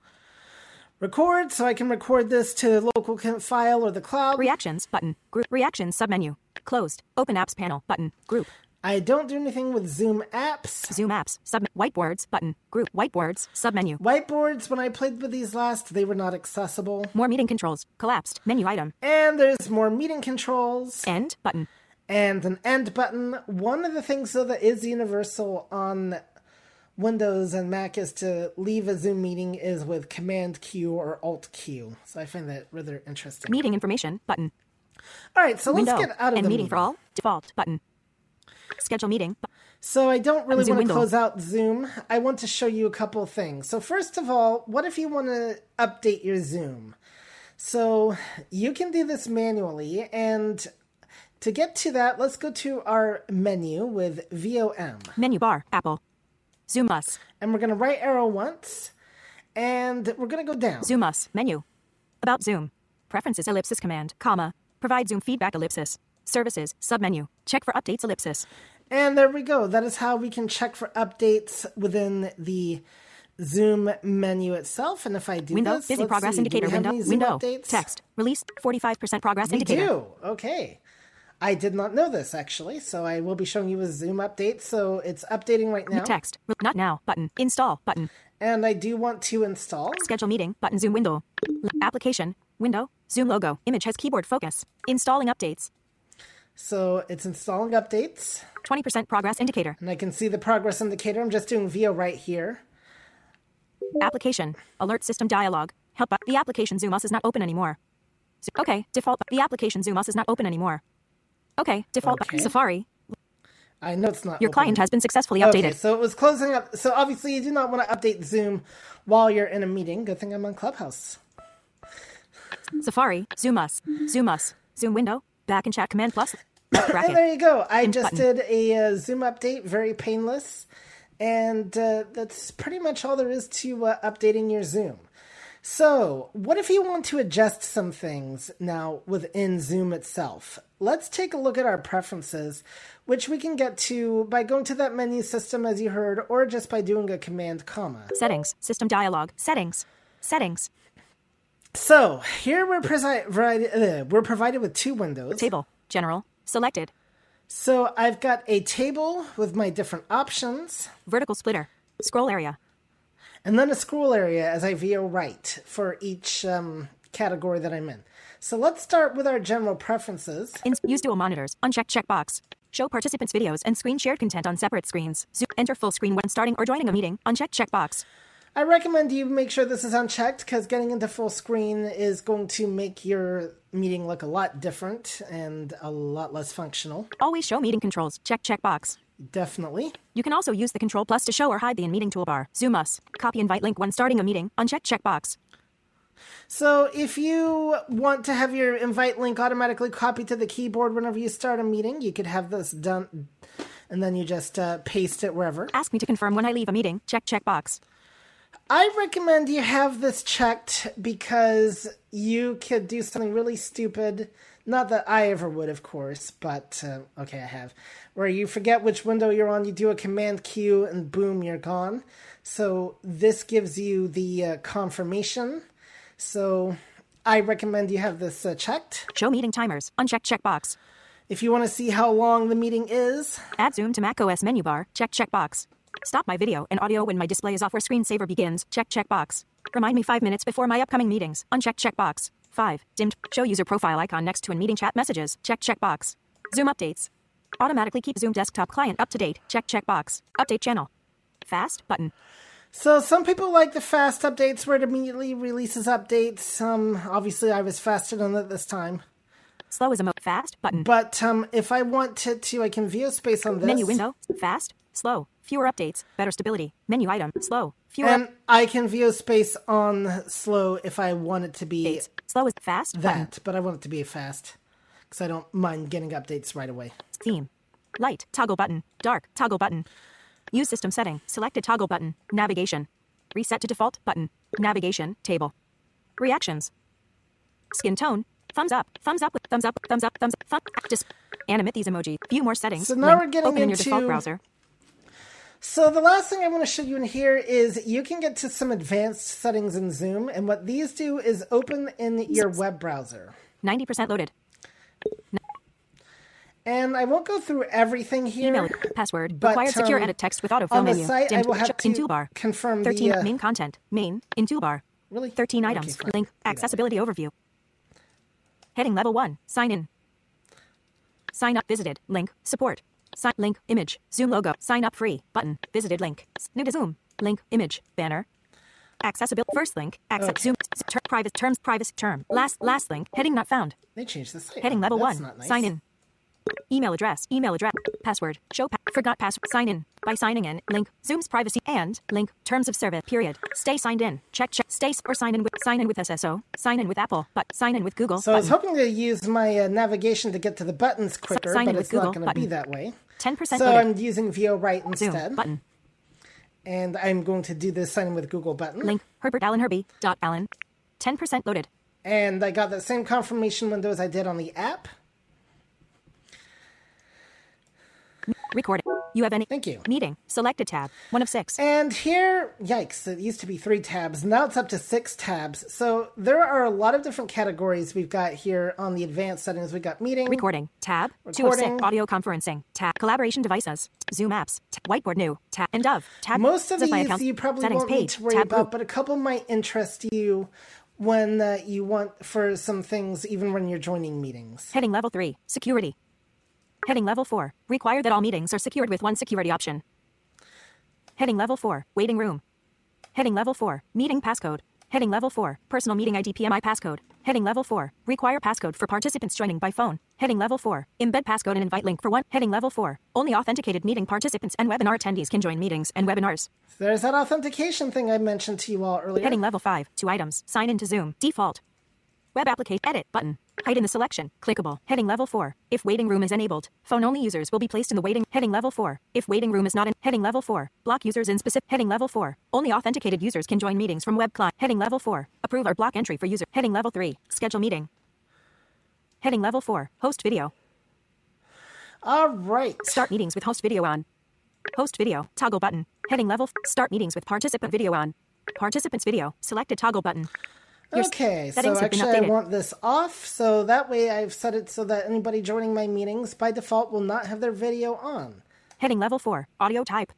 S2: Record, so I can record this to the local file or the cloud.
S3: Reactions button. Group reactions submenu. Closed. Open apps panel button. Group.
S2: I don't do anything with Zoom apps.
S3: Zoom apps. Sub whiteboards button. Group whiteboards submenu.
S2: Whiteboards, when I played with these last, they were not accessible.
S3: More meeting controls. Collapsed. Menu item.
S2: And there's more meeting controls.
S3: End button.
S2: And an end button. One of the things though that is universal on Windows and Mac is to leave a Zoom meeting is with Command Q or Alt Q. So I find that rather interesting.
S3: Meeting information button.
S2: All right, so
S3: Window.
S2: let's get out of
S3: and
S2: the
S3: meeting for all. Default button. Schedule meeting.
S2: So I don't really
S3: Zoom
S2: want to
S3: window.
S2: close out Zoom. I want to show you a couple things. So first of all, what if you want to update your Zoom? So you can do this manually and to get to that, let's go to our menu with VOM.
S3: Menu bar. Apple. Zoom us.
S2: And we're going to right arrow once and we're going to go down.
S3: Zoom us. Menu. About Zoom. Preferences ellipsis command, comma. Provide Zoom feedback ellipsis. Services. Submenu. Check for updates ellipsis.
S2: And there we go. That is how we can check for updates within the Zoom menu itself. And if I do
S3: Window.
S2: this,
S3: Busy progress
S2: see,
S3: indicator window. Window.
S2: updates?
S3: Text. Release. 45% progress
S2: We
S3: indicator.
S2: do. Okay. I did not know this actually, so I will be showing you a Zoom update. So it's updating right now,
S3: Text. Not now. Button. Install. Button.
S2: and I do want to install.
S3: Schedule meeting. Button. Zoom window. Application. Window. Zoom logo. Image has keyboard focus. Installing updates.
S2: So it's installing updates,
S3: 20% progress indicator.
S2: and I can see the progress indicator. I'm just doing VO right here.
S3: Application. Alert system dialog. Help. The application Zoom us is not open anymore. Okay. Default. The application Zoom us is not open anymore. Okay. Default.
S2: Okay.
S3: Safari.
S2: I know it's not.
S3: Your
S2: open.
S3: client has been successfully updated.
S2: Okay, so it was closing up. So obviously, you do not want to update Zoom while you're in a meeting. Good thing I'm on Clubhouse.
S3: Safari. Zoom us. Zoom us. Zoom window. Back in chat command plus.
S2: And there you go. I just
S3: button.
S2: did a uh, Zoom update, very painless, and uh, that's pretty much all there is to uh, updating your Zoom. So, what if you want to adjust some things now within Zoom itself? Let's take a look at our preferences, which we can get to by going to that menu system as you heard, or just by doing a command comma.
S3: Settings. System dialog. Settings. Settings.
S2: So here we're, presi- provided, uh, we're provided with two windows.
S3: Table. General. Selected.
S2: So I've got a table with my different options,
S3: Vertical splitter. Scroll area.
S2: and then a scroll area as I VO right for each um, category that I'm in. So let's start with our general preferences.
S3: In- use dual monitors. Unchecked checkbox. Show participants videos and screen shared content on separate screens. Zoom. Enter full screen when starting or joining a meeting. Unchecked checkbox.
S2: I recommend you make sure this is unchecked because getting into full screen is going to make your meeting look a lot different and a lot less functional.
S3: Always show meeting controls. Check checkbox.
S2: Definitely.
S3: You can also use the Control Plus to show or hide the in meeting toolbar. Zoom us. Copy invite link when starting a meeting. Uncheck checkbox.
S2: So if you want to have your invite link automatically copied to the keyboard whenever you start a meeting, you could have this done and then you just uh, paste it wherever.
S3: Ask me to confirm when I leave a meeting. Check checkbox.
S2: I recommend you have this checked because you could do something really stupid. Not that I ever would, of course, but uh, okay, I have. Where you forget which window you're on, you do a command Q, and boom, you're gone. So this gives you the uh, confirmation. So I recommend you have this uh, checked.
S3: Show meeting timers. Uncheck checkbox.
S2: If you want to see how long the meeting is,
S3: Add Zoom to macOS menu bar. Check checkbox. Stop my video and audio when my display is off or screensaver begins. Check checkbox. Remind me five minutes before my upcoming meetings. Uncheck checkbox. 5. Dimmed. Show user profile icon next to in meeting chat messages. Check checkbox. Zoom updates. Automatically keep Zoom desktop client up to date. Check checkbox. Update channel. Fast button.
S2: So some people like the fast updates where it immediately releases updates. Um, obviously, I was faster than it this time.
S3: Slow is a mo. Fast button.
S2: But um, if I wanted to, I can view space on this.
S3: Menu window. Fast. Slow. Fewer updates. Better stability. Menu item. Slow. Fewer
S2: And I can view space on slow if I want it to be
S3: updates. Slow is fast. Button.
S2: that, but I want it to be fast because I don't mind getting updates right away.
S3: Theme. Light. Toggle button. Dark. Toggle button. Use system setting. Selected toggle button. Navigation. Reset to default button. Navigation. Table. Reactions. Skin tone. Thumbs up. Thumbs up. Thumbs up. Thumbs up. Thumbs up. Thumb. Just animate these emojis. View more settings.
S2: So now
S3: Link.
S2: we're getting
S3: Open in your default
S2: into-
S3: browser.
S2: So the last thing I want to show you in here is you can get to some advanced settings in Zoom, and what these do is open in your web browser.
S3: 90% loaded.
S2: And I won't go through everything here.
S3: Email. Password.
S2: But,
S3: Required secure
S2: um,
S3: edit text with autofill
S2: on the
S3: menu.
S2: site, I
S3: Dimmed.
S2: will have
S3: in
S2: to
S3: toolbar.
S2: confirm the, uh,
S3: main content. Main in toolbar.
S2: Really?
S3: 13
S2: Okay,
S3: items.
S2: fine.
S3: Link. Accessibility overview. Heading level 1. Sign in. Sign up visited. Link. Support. Sign link. Image. Zoom logo. Sign up free. Button. Visited link. New to Zoom. Link. Image. Banner. Accessibility. First link. Access.
S2: Okay.
S3: Zoom. Ter- private terms. Privacy term. Last. Last link. Heading not found.
S2: They changed the site.
S3: Heading level
S2: That's
S3: 1.
S2: not nice.
S3: Sign in. Email address. Email address. Password. Show pa- forgot password. Sign in by signing in. Link. Zoom's privacy and link. Terms of service. Period. Stay signed in. Check check. Stay or sign in with sign in with SSO. Sign in with Apple. But sign in with Google.
S2: So I was hoping to use my uh, navigation to get to the buttons quicker,
S3: sign in
S2: but it's not going to be that way.
S3: 10%
S2: So
S3: loaded.
S2: I'm using VO Right
S3: Zoom
S2: instead,
S3: button.
S2: and I'm going to do the sign in with Google button.
S3: Link. Herbert Allen Herbie. Dot Allen. 10% loaded.
S2: And I got that same confirmation window as I did on the app.
S3: Recording. You have any
S2: Thank you.
S3: meeting. Selected tab. One of six.
S2: And here, yikes, it used to be three tabs. Now it's up to six tabs. So there are a lot of different categories we've got here on the advanced settings. We've got meeting,
S3: Recording. Tab. Two of
S2: Recording.
S3: six. Audio conferencing. Tab. Collaboration devices. Zoom apps. T- whiteboard new. Tab. And Dove. Tab.
S2: Most of these you probably
S3: Settings
S2: won't need
S3: page.
S2: to worry
S3: Tab
S2: about, but a couple might interest you when uh, you want for some things, even when you're joining meetings.
S3: Heading level 3. Security. Heading level 4. Require that all meetings are secured with one security option. Heading level 4. Waiting room. Heading level 4. Meeting passcode. Heading level 4. Personal meeting ID PMI passcode. Heading level 4. Require passcode for participants joining by phone. Heading level 4. Embed passcode and invite link for one. Heading level 4. Only authenticated meeting participants and webinar attendees can join meetings and webinars.
S2: There's that authentication thing I mentioned to you all earlier.
S3: Heading level 5. Two items. Sign into Zoom. Default. Web application. Edit button. Hide in the selection. Clickable. Heading level 4. If waiting room is enabled, phone only users will be placed in the waiting. Heading level 4. If waiting room is not in. Heading level 4. Block users in specific. Heading level 4. Only authenticated users can join meetings from web client. Heading level 4. Approve or block entry for user. Heading level 3. Schedule meeting. Heading level 4. Host video.
S2: All right.
S3: Start meetings with host video on. Host video. Toggle button. Heading level. Start meetings with participant video on. Participants video. Selected toggle button. Your
S2: Okay, so
S3: settings have been
S2: actually I want this off, so that way I've set it so that anybody joining my meetings by default will not have their video on.
S3: Heading level 4. Audio type.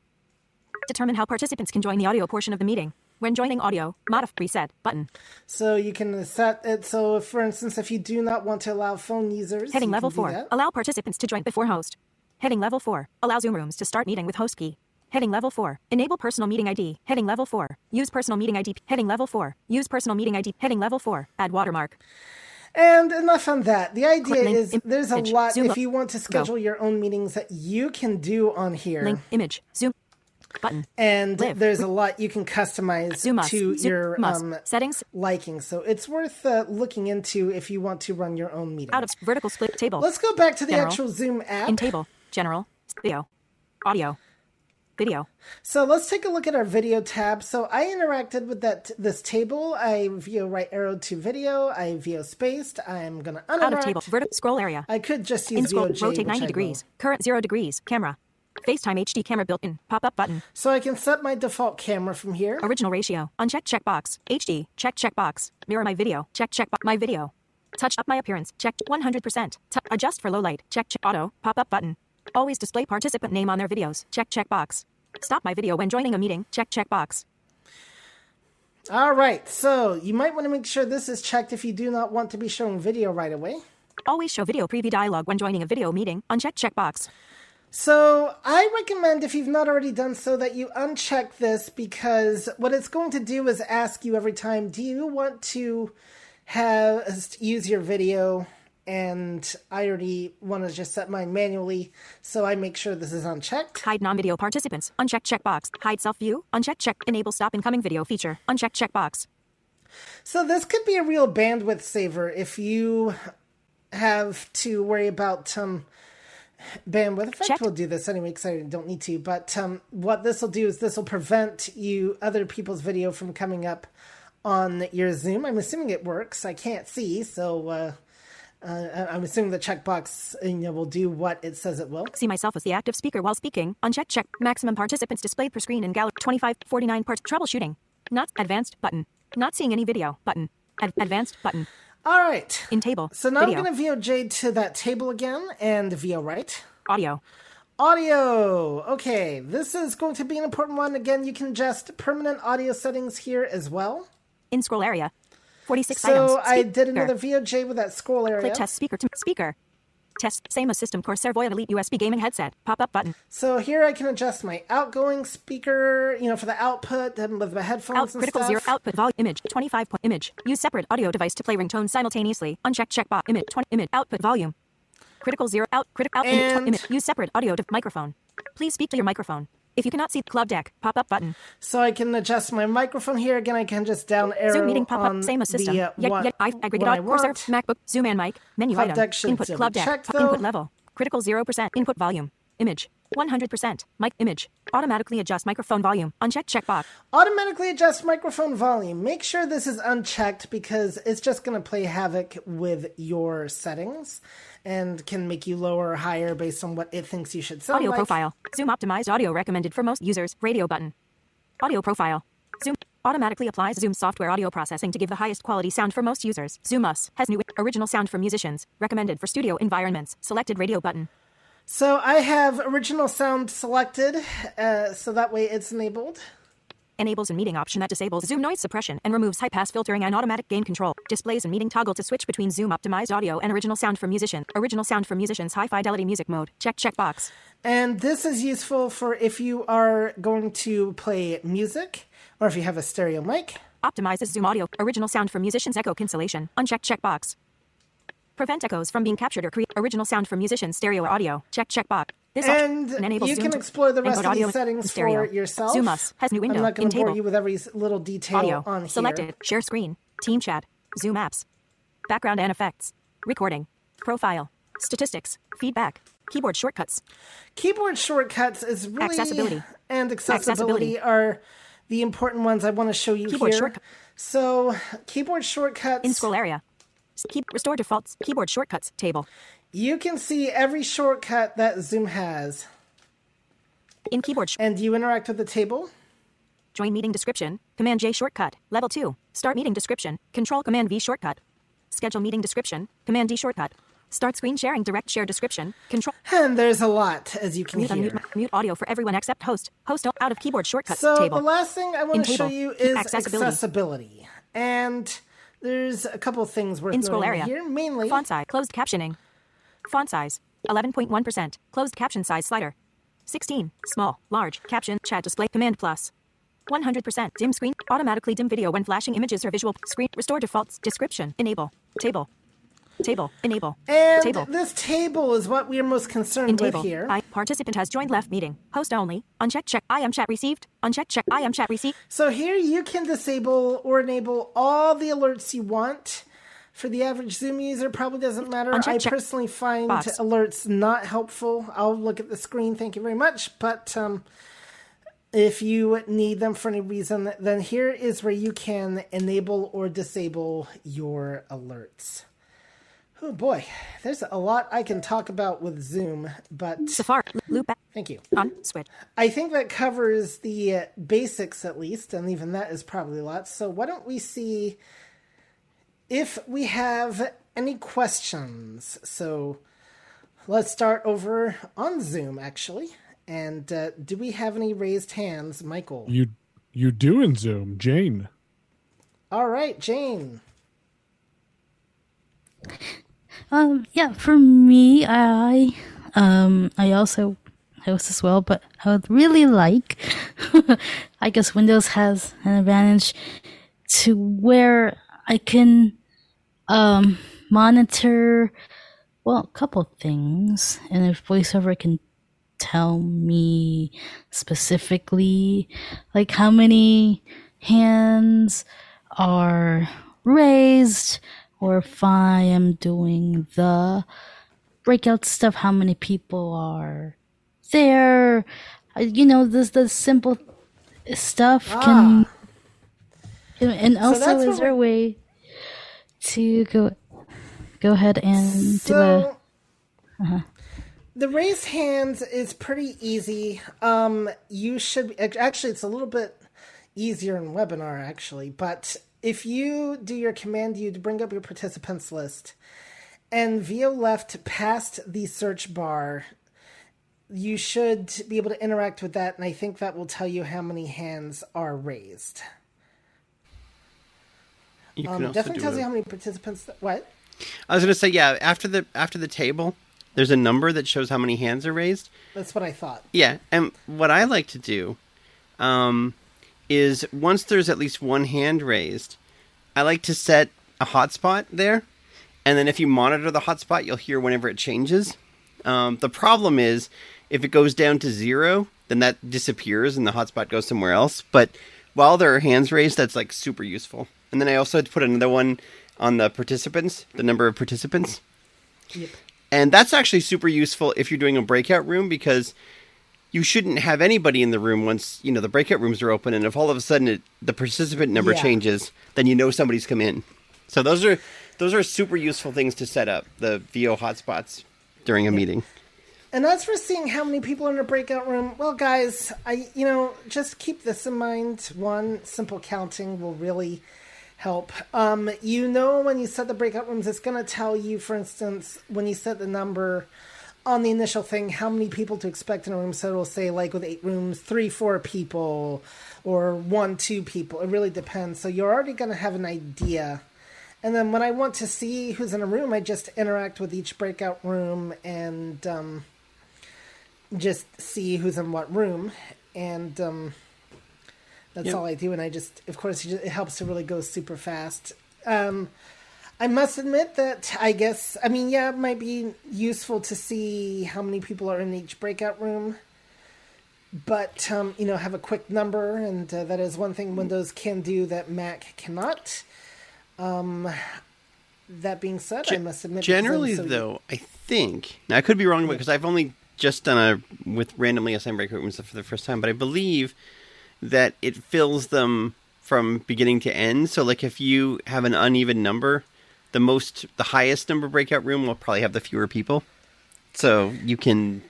S3: Determine how participants can join the audio portion of the meeting. When joining audio, modify preset button.
S2: So you can set it so, for instance, if you do not want to allow phone users,
S3: Heading level
S2: can do
S3: 4.
S2: that.
S3: Allow participants to join before host. Heading level 4. Allow Zoom rooms to start meeting with host key. Heading level 4. Enable personal meeting ID. Heading level 4. Use personal meeting ID. Heading level 4. Use personal meeting ID. Heading level 4. Add watermark.
S2: And enough on that. The idea
S3: link,
S2: is there's a lot
S3: zoom
S2: if you want to schedule your own meetings that you can do on here.
S3: Link. Image. Zoom. Button.
S2: And
S3: Live.
S2: there's a lot you can customize
S3: Zoom us.
S2: to
S3: Zoom
S2: your um,
S3: Settings.
S2: liking. So it's worth uh, looking into if you want to run your own meeting.
S3: Out of vertical split table.
S2: Let's go back to the
S3: General.
S2: actual Zoom app.
S3: In table. General. Video. Audio. Video.
S2: So let's take a look at our video tab. So I interacted with that this table. I view right arrow to video. I view spaced. I'm gonna uninteract.
S3: Out of table. Vertical scroll area.
S2: I could just use
S3: In scroll. Rotate 90 degrees. Current 0 degrees. Camera. FaceTime HD camera built in. Pop up button.
S2: So I can set my default camera from here.
S3: Original ratio. Uncheck checkbox. HD. Check checkbox. Mirror my video. Check check my video. Touch up my appearance. Check 100%. T- adjust for low light. Check check auto. Pop up button. Always display participant name on their videos. Check checkbox. Stop my video when joining a meeting. Check checkbox.
S2: All right. So you might want to make sure this is checked if you do not want to be showing video right away.
S3: Always show video preview dialog when joining a video meeting. Uncheck checkbox.
S2: So I recommend if you've not already done so that you uncheck this because what it's going to do is ask you every time, do you want to have use your video? And I already want to just set mine manually, so I make sure this is unchecked.
S3: Hide non-video participants. Uncheck checkbox. Hide self-view. Uncheck check. Enable stop incoming video feature. Uncheck checkbox.
S2: So this could be a real bandwidth saver if you have to worry about um, bandwidth. In fact,
S3: Check.
S2: we'll do this anyway because I don't need to. But um, what this will do is this will prevent you other people's video from coming up on your Zoom. I'm assuming it works. I can't see, so uh, uh, I'm assuming the checkbox you know, will do what it says it will.
S3: See myself as the active speaker while speaking. Uncheck check. Maximum participants displayed per screen in gallery 25, 49 parts. Troubleshooting. Not advanced button. Not seeing any video button. Ad- advanced button.
S2: All right.
S3: In table.
S2: So now
S3: video.
S2: I'm going to VOJ to that table again and VO right.
S3: Audio.
S2: Audio. Okay, this is going to be an important one. Again, you can adjust permanent audio settings here as well.
S3: In scroll area. 46
S2: So
S3: items.
S2: I did another VOJ with that scroll area.
S3: Click test speaker to speaker. Test same as system Corsair Void Elite USB gaming headset. Pop up button.
S2: So here I can adjust my outgoing speaker, you know, for the output and with my headphones
S3: Out
S2: and
S3: critical
S2: stuff.
S3: zero output volume image 25 point image. Use separate audio device to play ringtones simultaneously. Uncheck checkbox image 20 image output volume. Critical zero out critical out image, image. Use separate audio de- microphone. Please speak to your microphone. If you cannot see the Clubdeck, pop up button.
S2: So I can adjust my microphone here. Again, I can just down arrow
S3: Zoom meeting pop up same as system.
S2: the, uh,
S3: yet, yet I aggregate
S2: what I
S3: out Corsair
S2: want.
S3: MacBook Zoom and mic menu
S2: Club
S3: item.
S2: deck
S3: input
S2: Clubdeck.
S3: input level. Critical zero percent. Input volume. Image 100% mic image automatically adjust microphone volume uncheck checkbox
S2: Automatically adjust microphone volume. Make sure this is unchecked because it's just going to play havoc with your settings and can make you lower or higher based on what it thinks you should sound
S3: Audio
S2: like.
S3: profile. Zoom optimized audio recommended for most users. Radio button. Audio profile. Zoom automatically applies Zoom software audio processing to give the highest quality sound for most users. Zoom Us has new original sound for musicians. Recommended for studio environments. Selected radio button.
S2: So I have original sound selected, uh, so that way it's enabled.
S3: Enables a meeting option that disables Zoom noise suppression and removes high pass filtering and automatic gain control. Displays a meeting toggle to switch between Zoom optimized audio and original sound for musician. Original sound for musicians high fidelity music mode. Check checkbox.
S2: And this is useful for if you are going to play music or if you have a stereo mic.
S3: Optimizes Zoom audio. Original sound for musicians echo cancellation. Uncheck checkbox. Prevent echoes from being captured or create original sound for musicians stereo or audio. Check check, checkbox. This
S2: And
S3: enables
S2: you can explore the rest of
S3: audio
S2: these settings
S3: stereo.
S2: for yourself.
S3: Zoom Us has new window
S2: I'm not going
S3: in
S2: to bore
S3: table.
S2: you with every little detail
S3: Audio.
S2: on here.
S3: Selected. Share screen. Team chat. Zoom apps. Background and effects. Recording. Profile. Statistics. Feedback. Keyboard shortcuts.
S2: Keyboard shortcuts is really
S3: Accessibility.
S2: and accessibility,
S3: Accessibility.
S2: are the important ones I want to show you
S3: Keyboard
S2: here.
S3: shortcut-
S2: So keyboard shortcuts.
S3: In scroll area. Restore defaults. Keyboard shortcuts table.
S2: You can see every shortcut that Zoom has,
S3: In keyboard sh-
S2: and you interact with the table.
S3: join meeting description. Command J shortcut. Level 2. Start meeting description. Control Command V shortcut. Schedule meeting description. Command D shortcut. Start screen sharing direct share description. Control
S2: And there's a lot, as you can
S3: mute
S2: hear.
S3: unmute mute audio for everyone except host. Host out of keyboard shortcuts
S2: So
S3: table.
S2: the last thing I want
S3: In
S2: to show you is
S3: Accessibility.
S2: accessibility. And there's a couple things worth
S3: in scroll area.
S2: here. Mainly,
S3: Font size. Closed captioning. Font size. 11.1%. Closed caption size slider. 16. Small, large, caption, chat display, command plus. 100%. Dim screen, automatically dim video when flashing images or visual screen. Restore defaults. Description. Enable. Table. Table. Enable.
S2: And
S3: table.
S2: this table is what we are most concerned
S3: In
S2: with
S3: table.
S2: here.
S3: I participant has joined left meeting. Host only. Uncheck check. I am chat received. Uncheck check. I am chat received.
S2: So here you can disable or enable all the alerts you want. For the average Zoom user, probably doesn't matter. I
S3: check
S2: personally find
S3: box.
S2: alerts not helpful. I'll look at the screen, thank you very much. But um, if you need them for any reason, then here is where you can enable or disable your alerts. Oh boy, there's a lot I can talk about with Zoom, but
S3: Safari. Loop.
S2: thank you.
S3: On. Switch.
S2: I think that covers the uh, basics at least, and even that is probably a lot. So why don't we see if we have any questions? So let's start over on Zoom, actually. And uh, do we have any raised hands, Michael?
S4: You you do in Zoom, Jane.
S2: All right, Jane.
S5: Um, yeah, for me, I um I also host as well, but I would really like I guess Windows has an advantage to where I can um monitor well a couple things. And if voiceover can tell me specifically like how many hands are raised or if I am doing the breakout stuff, how many people are there. Uh, You know, this the simple stuff can. And- also,
S2: that's
S5: is there a way to go go ahead and do a?
S2: So the raise hands is pretty easy. Um, you should actually it's a little bit easier in webinar actually, but if you do your command to bring up your participants list and VO left past the search bar, you should be able to interact with that, and I think that will tell you how many hands are raised.
S6: You can
S2: Um,
S6: also
S2: definitely
S6: do
S2: tells
S6: a-
S2: you how many participants. That, what?
S6: I was gonna say yeah. After the after the table, there's a number that shows how many hands are raised.
S2: That's what I thought.
S6: Yeah, and what I like to do, um, is once there's at least one hand raised, I like to set a hotspot there, and then if you monitor the hotspot, you'll hear whenever it changes. Um, the problem is if it goes down to zero, then that disappears and the hotspot goes somewhere else. But while there are hands raised, that's like super useful. And then I also had to put another one on the participants, the number of participants.
S2: Yep.
S6: And that's actually super useful if you're doing a breakout room because you shouldn't have anybody in the room once you know the breakout rooms are open. And if all of a sudden it, the participant number
S2: Yeah.
S6: changes, then you know somebody's come in. So those are those are super useful things to set up the VO hotspots during a meeting.
S2: And as for seeing how many people are in a breakout room, well, guys, I you know just keep this in mind. One simple counting will really help. Um, you know when you set the breakout rooms, it's going to tell you, for instance, when you set the number on the initial thing, how many people to expect in a room. So it'll say like with eight rooms, three, four people, or one, two people. It really depends. So you're already going to have an idea. And then when I want to see who's in a room, I just interact with each breakout room and um, just see who's in what room. And um, that's
S6: Yep.
S2: all I do. And I just, of course, it helps to really go super fast. Um, I must admit that I guess, I mean, yeah, it might be useful to see how many people are in each breakout room. But, um, you know, have a quick number, and uh, that is one thing Windows can do that Mac cannot. Um, that being said, I must admit,
S6: Generally,
S2: so-
S6: though, I think now I could be wrong because I've only just done a with randomly assigned breakout rooms for the first time, but I believe that it fills them from beginning to end. So, like if you have an uneven number, the most, the highest number breakout room will probably have the fewer people. So you can,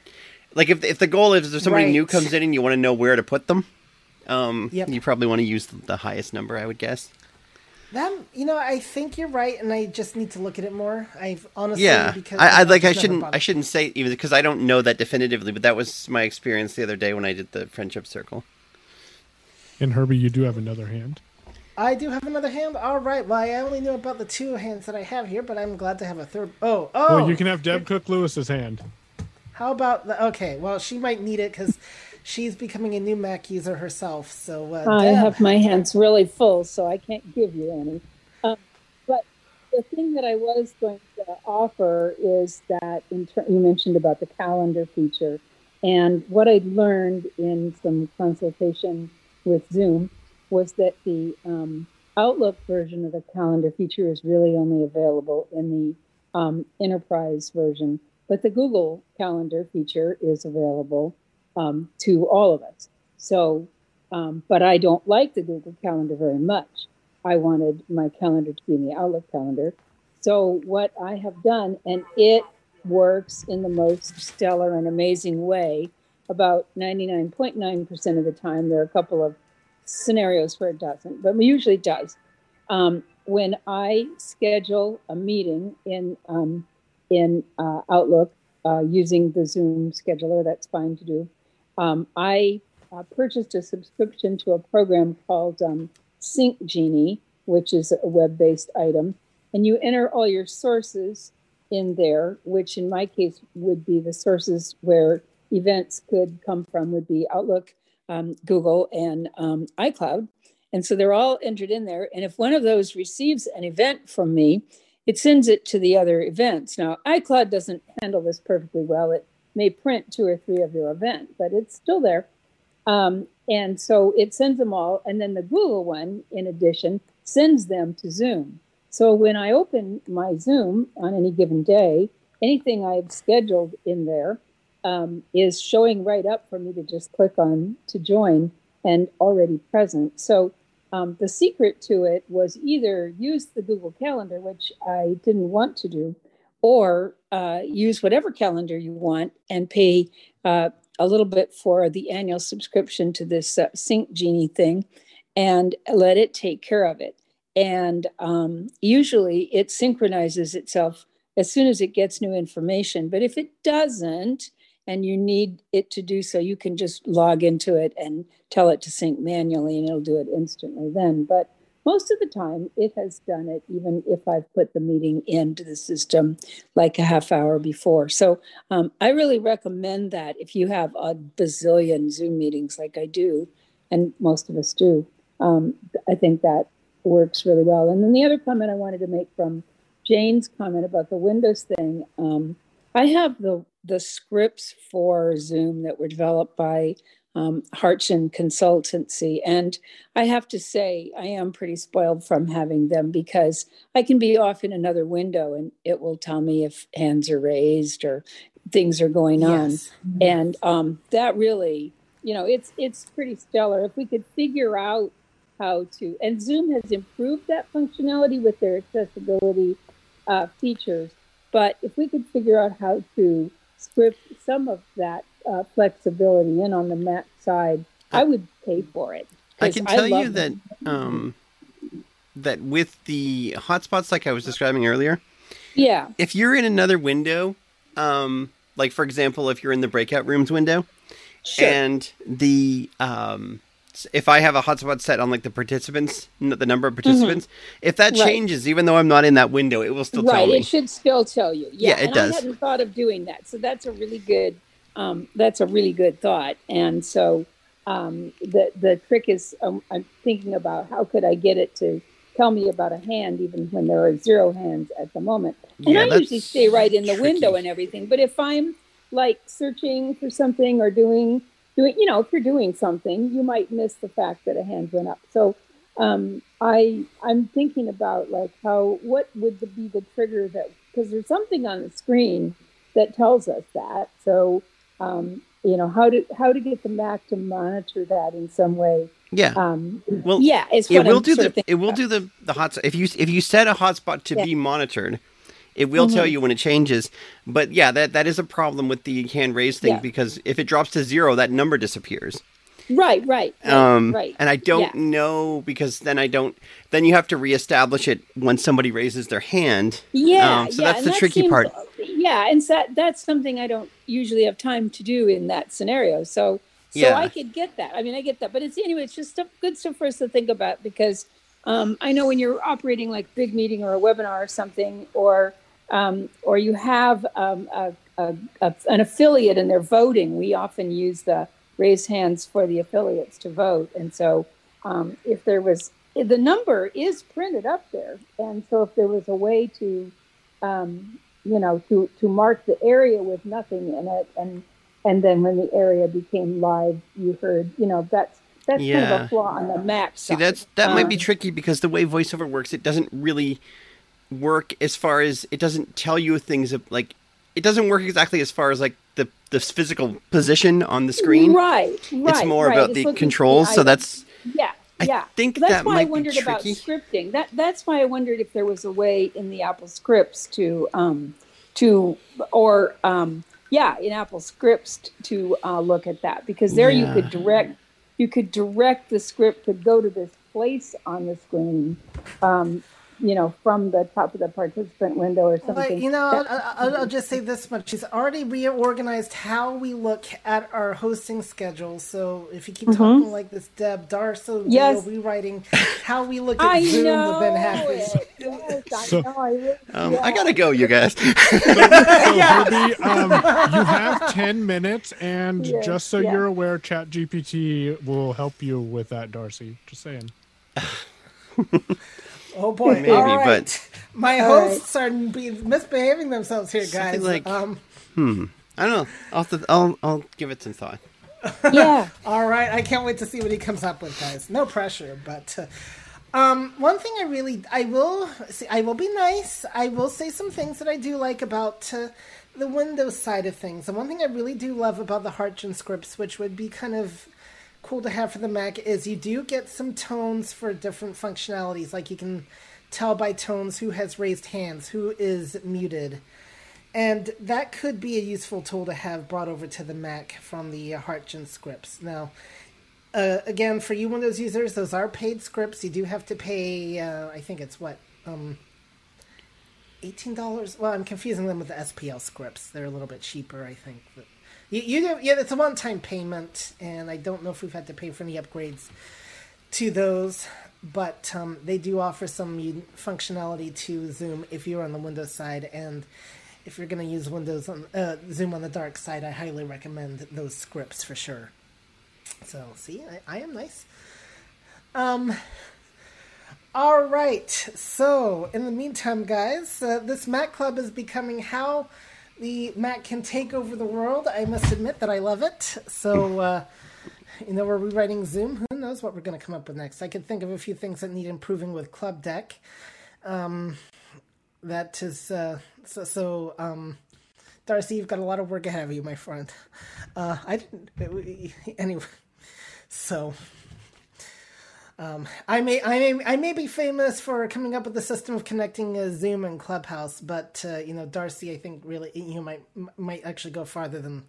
S6: like, if if the goal is if somebody new comes in and you want to know where to put them, um,
S2: Yep.
S6: you probably want to use the highest number, I would guess.
S2: That you know, I think you're right, and I just need to look at it more. I've honestly,
S6: Yeah,
S2: because
S6: I, I like. I shouldn't. I shouldn't say even because I don't know that definitively. But that was my experience the other day when I did the friendship circle.
S4: And Herbie, you do have another hand.
S2: I do have another hand. All right. Well, I only knew about the two hands that I have here, but I'm glad to have a third. Oh, oh.
S4: Well, you can have Deb Cook Lewis's hand.
S2: How about the? Okay, well, she might need it because she's becoming a new Mac user herself. So uh,
S7: I
S2: Deb,
S7: have my hands really full, so I can't give you any. Um, but the thing that I was going to offer is that in ter- you mentioned about the calendar feature, and what I learned in some consultation with Zoom was that the um, Outlook version of the calendar feature is really only available in the um, enterprise version, but the Google Calendar feature is available um, to all of us. So, um, but I don't like the Google Calendar very much. I wanted my calendar to be in the Outlook calendar. So, what I have done, and it works in the most stellar and amazing way about 99.9% of the time. There are a couple of scenarios where it doesn't, but usually does. Um, when I schedule a meeting in um, in uh, Outlook uh, using the Zoom scheduler, that's fine to do. Um, I uh, purchased a subscription to a program called um, Sync Genie, which is a web-based item, and you enter all your sources in there, which in my case would be the sources where events could come from would be Outlook, um, Google, and um, iCloud. And so they're all entered in there. And if one of those receives an event from me, it sends it to the other events. Now, iCloud doesn't handle this perfectly well. It may print two or three of your event, but it's still there. Um, and so it sends them all. And then the Google one, in addition, sends them to Zoom. So when I open my Zoom on any given day, anything I've scheduled in there um, is showing right up for me to just click on to join and already present. So um, the secret to it was either use the Google Calendar, which I didn't want to do, or uh, use whatever calendar you want and pay uh, a little bit for the annual subscription to this uh, Sync Genie thing and let it take care of it. And um, usually it synchronizes itself as soon as it gets new information. But if it doesn't, and you need it to do so, you can just log into it and tell it to sync manually and it'll do it instantly then. But most of the time, it has done it, even if I've put the meeting into the system like a half hour before. So um, I really recommend that if you have a bazillion Zoom meetings like I do, and most of us do, um, I think that works really well. And then the other comment I wanted to make from Jane's comment about the Windows thing, um, I have the the scripts for Zoom that were developed by um, Hartgen Consultancy. And I have to say, I am pretty spoiled from having them because I can be off in another window and it will tell me if hands are raised or things are going on.
S2: Yes.
S7: And um, that really, you know, it's it's pretty stellar. If we could figure out how to, and Zoom has improved that functionality with their accessibility uh, features. But if we could figure out how to script some of that uh, flexibility in on the Mac side, I would pay for it.
S6: I can tell you that um, that with the hotspots, like I was describing earlier,
S7: yeah,
S6: if you're in another window, um, like for example, if you're in the breakout rooms window,
S7: sure.
S6: and the um, if I have a hotspot set on like the participants, the number of participants, if that
S7: Mm-hmm. Right.
S6: changes, even though I'm not in that window, it will still tell
S7: right,
S6: me.
S7: it should still tell you. Yeah,
S6: Yeah, it does.
S7: I hadn't thought of doing that, so that's a really good. Um, that's a really good thought, and so um, the the trick is um, I'm thinking about how could I get it to tell me about a hand even when there are zero hands at the moment. And
S6: Yeah,
S7: I usually stay right in the
S6: tricky.
S7: window and everything. But if I'm like searching for something or doing doing you know if you're doing something, you might miss the fact that a hand went up. So um, I I'm thinking about like how what would the, be the trigger that because there's something on the screen that tells us that. So um, you know how to how to get the Mac to monitor that in some way.
S6: yeah.
S7: Um,
S6: well,
S7: yeah, it's
S6: will do the it will do the the hotspot if you if you set a hotspot to
S7: Yeah.
S6: be monitored it will tell
S7: Mhm.
S6: you when it changes but yeah that that is a problem with the hand raise thing
S7: Yeah.
S6: because if it drops to zero that number disappears
S7: right, right, right,
S6: um
S7: right.
S6: and i don't
S7: Yeah.
S6: know because then i don't then you have to reestablish it when somebody raises their hand
S7: Yeah,
S6: Um, so
S7: yeah,
S6: that's the
S7: that
S6: tricky
S7: seems-
S6: part.
S7: Yeah, and so that's something I don't usually have time to do in that scenario. So, so
S6: Yeah.
S7: I could get that. I mean, I get that, but it's anyway. It's just stuff, good stuff for us to think about because um, I know when you're operating like big meeting or a webinar or something, or um, or you have um, a, a, a, an affiliate and they're voting, we often use the raise hands for the affiliates to vote. And so um, if there was, the number is printed up there. And so if there was a way to, um, you know, to, to mark the area with nothing in it and and then when the area became live, you heard, you know, that's that's kind of a flaw on the Mac.
S6: See,
S7: side.
S6: that's that might be
S7: Um,
S6: tricky because the way voiceover works, it doesn't really work as far as it doesn't tell you things of, like it doesn't work exactly as far as like the the physical position on the screen.
S7: Right, right.
S6: It's more
S7: right.
S6: about
S7: It's
S6: the controls. So that's
S7: yeah,
S6: I
S7: yeah.
S6: think
S7: that's
S6: that
S7: why I wondered about scripting. That that's why I wondered if there was a way in the Apple scripts to um to or um yeah in Apple scripts to uh, look at that because there you could direct you could direct the script to go to this place on the screen. Um, you know, from the top of the participant window or something.
S2: But you know, I'll, I'll, I'll just say this much: she's already reorganized how we look at our hosting schedule. So if you keep talking like this, Deb Darso,
S7: Mm-hmm. Yes.
S2: will be rewriting how we look at
S7: I
S2: Zoom
S7: know
S2: within half
S7: it.
S2: this.
S7: Yes, I
S4: So-
S7: know. I really,
S6: um,
S7: yeah.
S6: I gotta go, you guys.
S4: So, Herbie, um, you have 10 minutes, and
S7: Yes,
S4: just so
S7: yeah.
S4: you're aware, ChatGPT will help you with that, Darcy. Just saying.
S2: Oh boy!
S6: Maybe,
S2: All right,
S6: but-
S2: my
S7: All right.
S2: hosts are be misbehaving themselves here, guys.
S6: Like-
S2: um, hmm,
S6: I don't know. I'll have I'll I'll give it some thought.
S7: yeah.
S2: All right, I can't wait to see what he comes up with, guys. No pressure, but uh, um, one thing I really, I will, see, I will be nice. I will say some things that I do like about uh, the Windows side of things. And one thing I really do love about the Hartgen scripts, which would be kind of cool to have for the Mac, is you do get some tones for different functionalities. Like you can tell by tones who has raised hands, who is muted. And that could be a useful tool to have brought over to the Mac from the Hartgen scripts. Now, uh, again, for you Windows users, those are paid scripts. You do have to pay, uh, I think it's what, um, $18? Well, I'm confusing them with the SPL scripts. They're a little bit cheaper, I think. But you, you yeah, it's a one time payment, and I don't know if we've had to pay for any upgrades to those, but um, they do offer some functionality to Zoom if you're on the Windows side, and if you're going to use Windows on uh, Zoom on the dark side, I highly recommend those scripts for sure. So, see, I, I am nice. Um. All right. So, in the meantime, guys, uh, this Mac Club is becoming how the Mac can take over the world. I must admit that I love it. So, uh, you know, we're rewriting Zoom. Who knows what we're going to come up with next? I can think of a few things that need improving with Clubdeck. Um, that is uh, so. So, um, Darcy, you've got a lot of work ahead of you, my friend. Uh, I didn't. Anyway, so. Um, I may, I may, I may be famous for coming up with the system of connecting uh, Zoom and Clubhouse, but uh, you know, Darcy, I think really you might might actually go farther than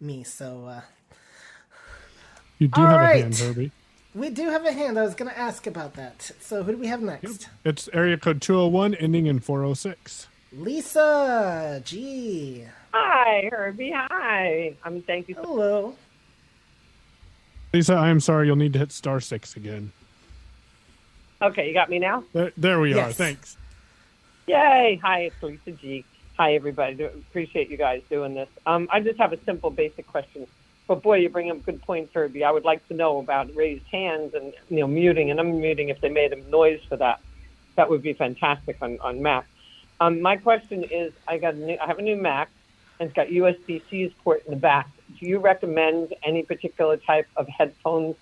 S2: me. So uh,
S4: You do
S2: All
S4: have
S2: right.
S4: a hand, Herbie.
S2: we do have a hand. I was going to ask about that. So who do we have next?
S4: It's area code 201, ending in 406.
S2: Lisa G.
S8: Hi, Herbie. Hi. I'm. Um, thank you.
S2: Hello.
S4: Lisa, I am sorry. You'll need to hit star six again.
S8: Okay, you got me now?
S4: There, there we are. Thanks.
S8: Yay. Hi, it's Lisa G. Hi, everybody. Do, appreciate you guys doing this. Um, I just have a simple, basic question. But boy, you bring up good points, Herbie. I would like to know about raised hands and you know muting and unmuting if they made a noise for that. That would be fantastic on on Mac. Um, my question is, I got a new, I have a new Mac, and it's got USB-C's port in the back. Do you recommend any particular type of headphones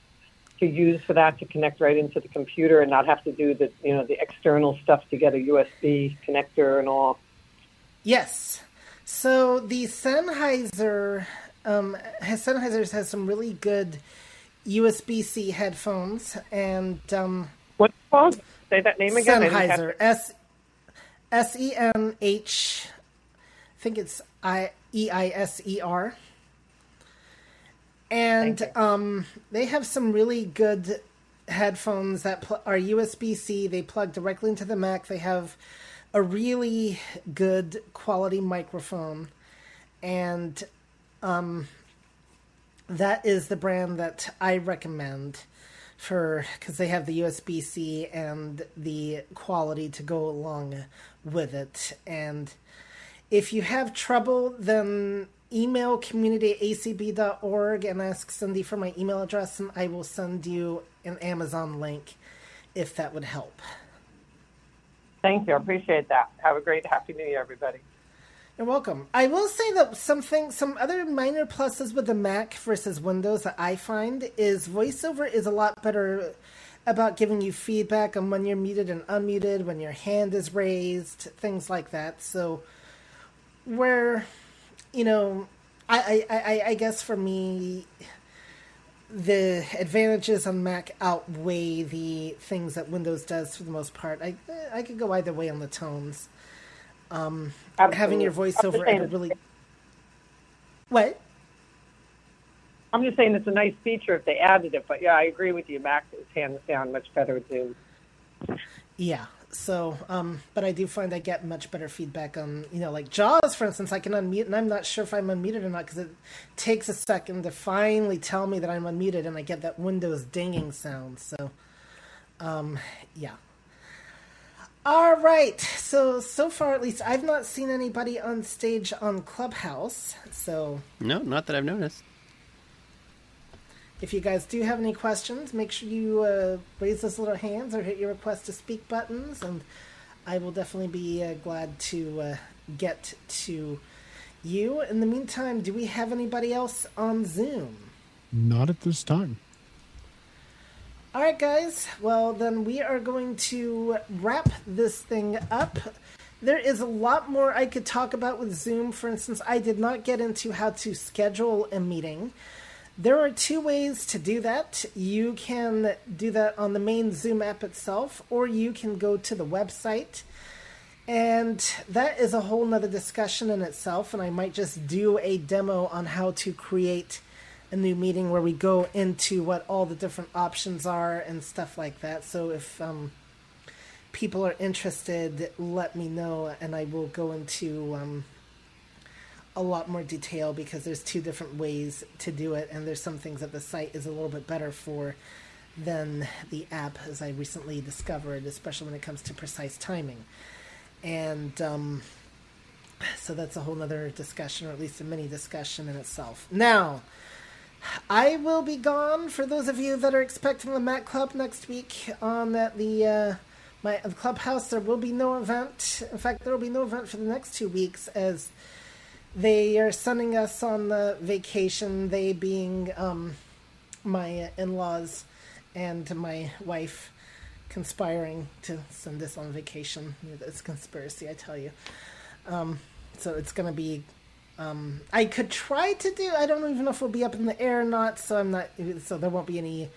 S8: to use for that to connect right into the computer and not have to do the you know the external stuff to get a USB connector and all?
S2: Yes. So the Sennheiser, um, has, Sennheiser's has some really good USB-C headphones, and um,
S8: What's called? Say that name again.
S2: Sennheiser. S S E N H. I think it's I E I S E R. And um, they have some really good headphones that pl- are USB C. They plug directly into the Mac. They have a really good quality microphone, and um, that is the brand that I recommend for because they have the USB C and the quality to go along with it. And if you have trouble, then email community at acb.org and ask Cindy for my email address, and I will send you an Amazon link if that would help.
S8: Thank you. I appreciate that. Have a great Happy New Year, everybody.
S2: You're welcome. I will say that something, some other minor pluses with the Mac versus Windows that I find is VoiceOver is a lot better about giving you feedback on when you're muted and unmuted, when your hand is raised, things like that. So, where, you know, I, I, I, guess for me, the advantages on Mac outweigh the things that Windows does for the most part. I I could go either way on the tones. Um, having your voiceover at a really what?
S8: I'm just saying it's a nice feature if they added it, but yeah, I agree with you. Mac is hands down much better with Zoom.
S2: Yeah. So, um, but I do find I get much better feedback on, you know, like Jaws, for instance. I can unmute, and I'm not sure if I'm unmuted or not because it takes a second to finally tell me that I'm unmuted, and I get that Windows dinging sound. So, um, yeah. All right. So so far, at least, I've not seen anybody on stage on Clubhouse. So
S6: No, not that I've noticed.
S2: If you guys do have any questions, make sure you uh, raise those little hands or hit your request to speak buttons, and I will definitely be uh, glad to uh, get to you. In the meantime, do we have anybody else on Zoom?
S4: Not at this time.
S2: All right, guys. Well, then we are going to wrap this thing up. There is a lot more I could talk about with Zoom. For instance, I did not get into how to schedule a meeting. There are two ways to do that. You can do that on the main Zoom app itself, or you can go to the website. And that is a whole nother discussion in itself, and I might just do a demo on how to create a new meeting where we go into what all the different options are and stuff like that. So if um, people are interested, let me know, and I will go into um, a lot more detail because there's two different ways to do it, and there's some things that the site is a little bit better for than the app, as I recently discovered, especially when it comes to precise timing. And um, so that's a whole other discussion, or at least a mini discussion in itself. Now, I will be gone for those of you that are expecting the Mac Club next week on that the uh, my clubhouse. There will be no event. In fact, there will be no event for the next two weeks as they are sending us on the vacation. They being um, my in-laws and my wife conspiring to send us on vacation. It's conspiracy, I tell you. Um, so it's going to be um, I could try to do. I don't even know if we'll be up in the air or not. So I'm not. So there won't be any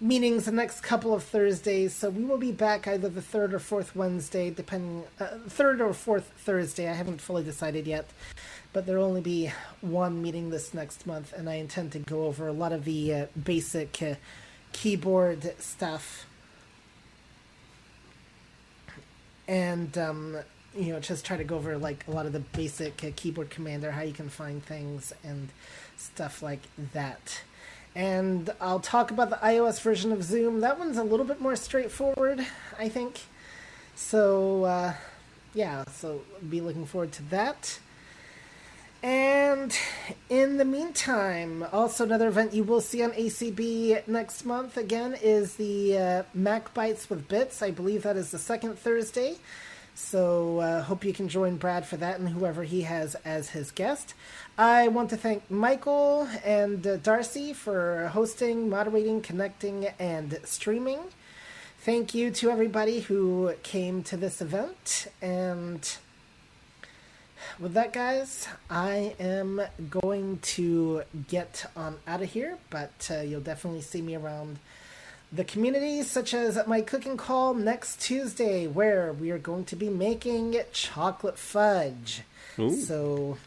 S2: meetings the next couple of Thursdays. So we will be back either the third or fourth Wednesday, depending. Uh, third or fourth Thursday. I haven't fully decided yet, but there'll only be one meeting this next month, and I intend to go over a lot of the uh, basic uh, keyboard stuff. And um, you know, just try to go over like a lot of the basic uh, keyboard commander, how you can find things and stuff like that. And I'll talk about the iOS version of Zoom. That one's a little bit more straightforward, I think. So, uh, yeah, so be looking forward to that. And in the meantime, also another event you will see on ACB next month again is the uh, Mac Bites with Bits. I believe that is the second Thursday. So uh, hope you can join Brad for that and whoever he has as his guest. I want to thank Michael and uh, Darcy for hosting, moderating, connecting, and streaming. Thank you to everybody who came to this event. And with that, guys, I am going to get on out of here, but uh, you'll definitely see me around the community, such as my cooking call next Tuesday, where we are going to be making chocolate fudge.
S6: Ooh.
S2: So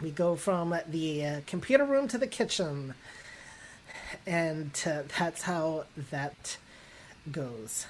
S2: we go from the uh, computer room to the kitchen, and uh, that's how that goes.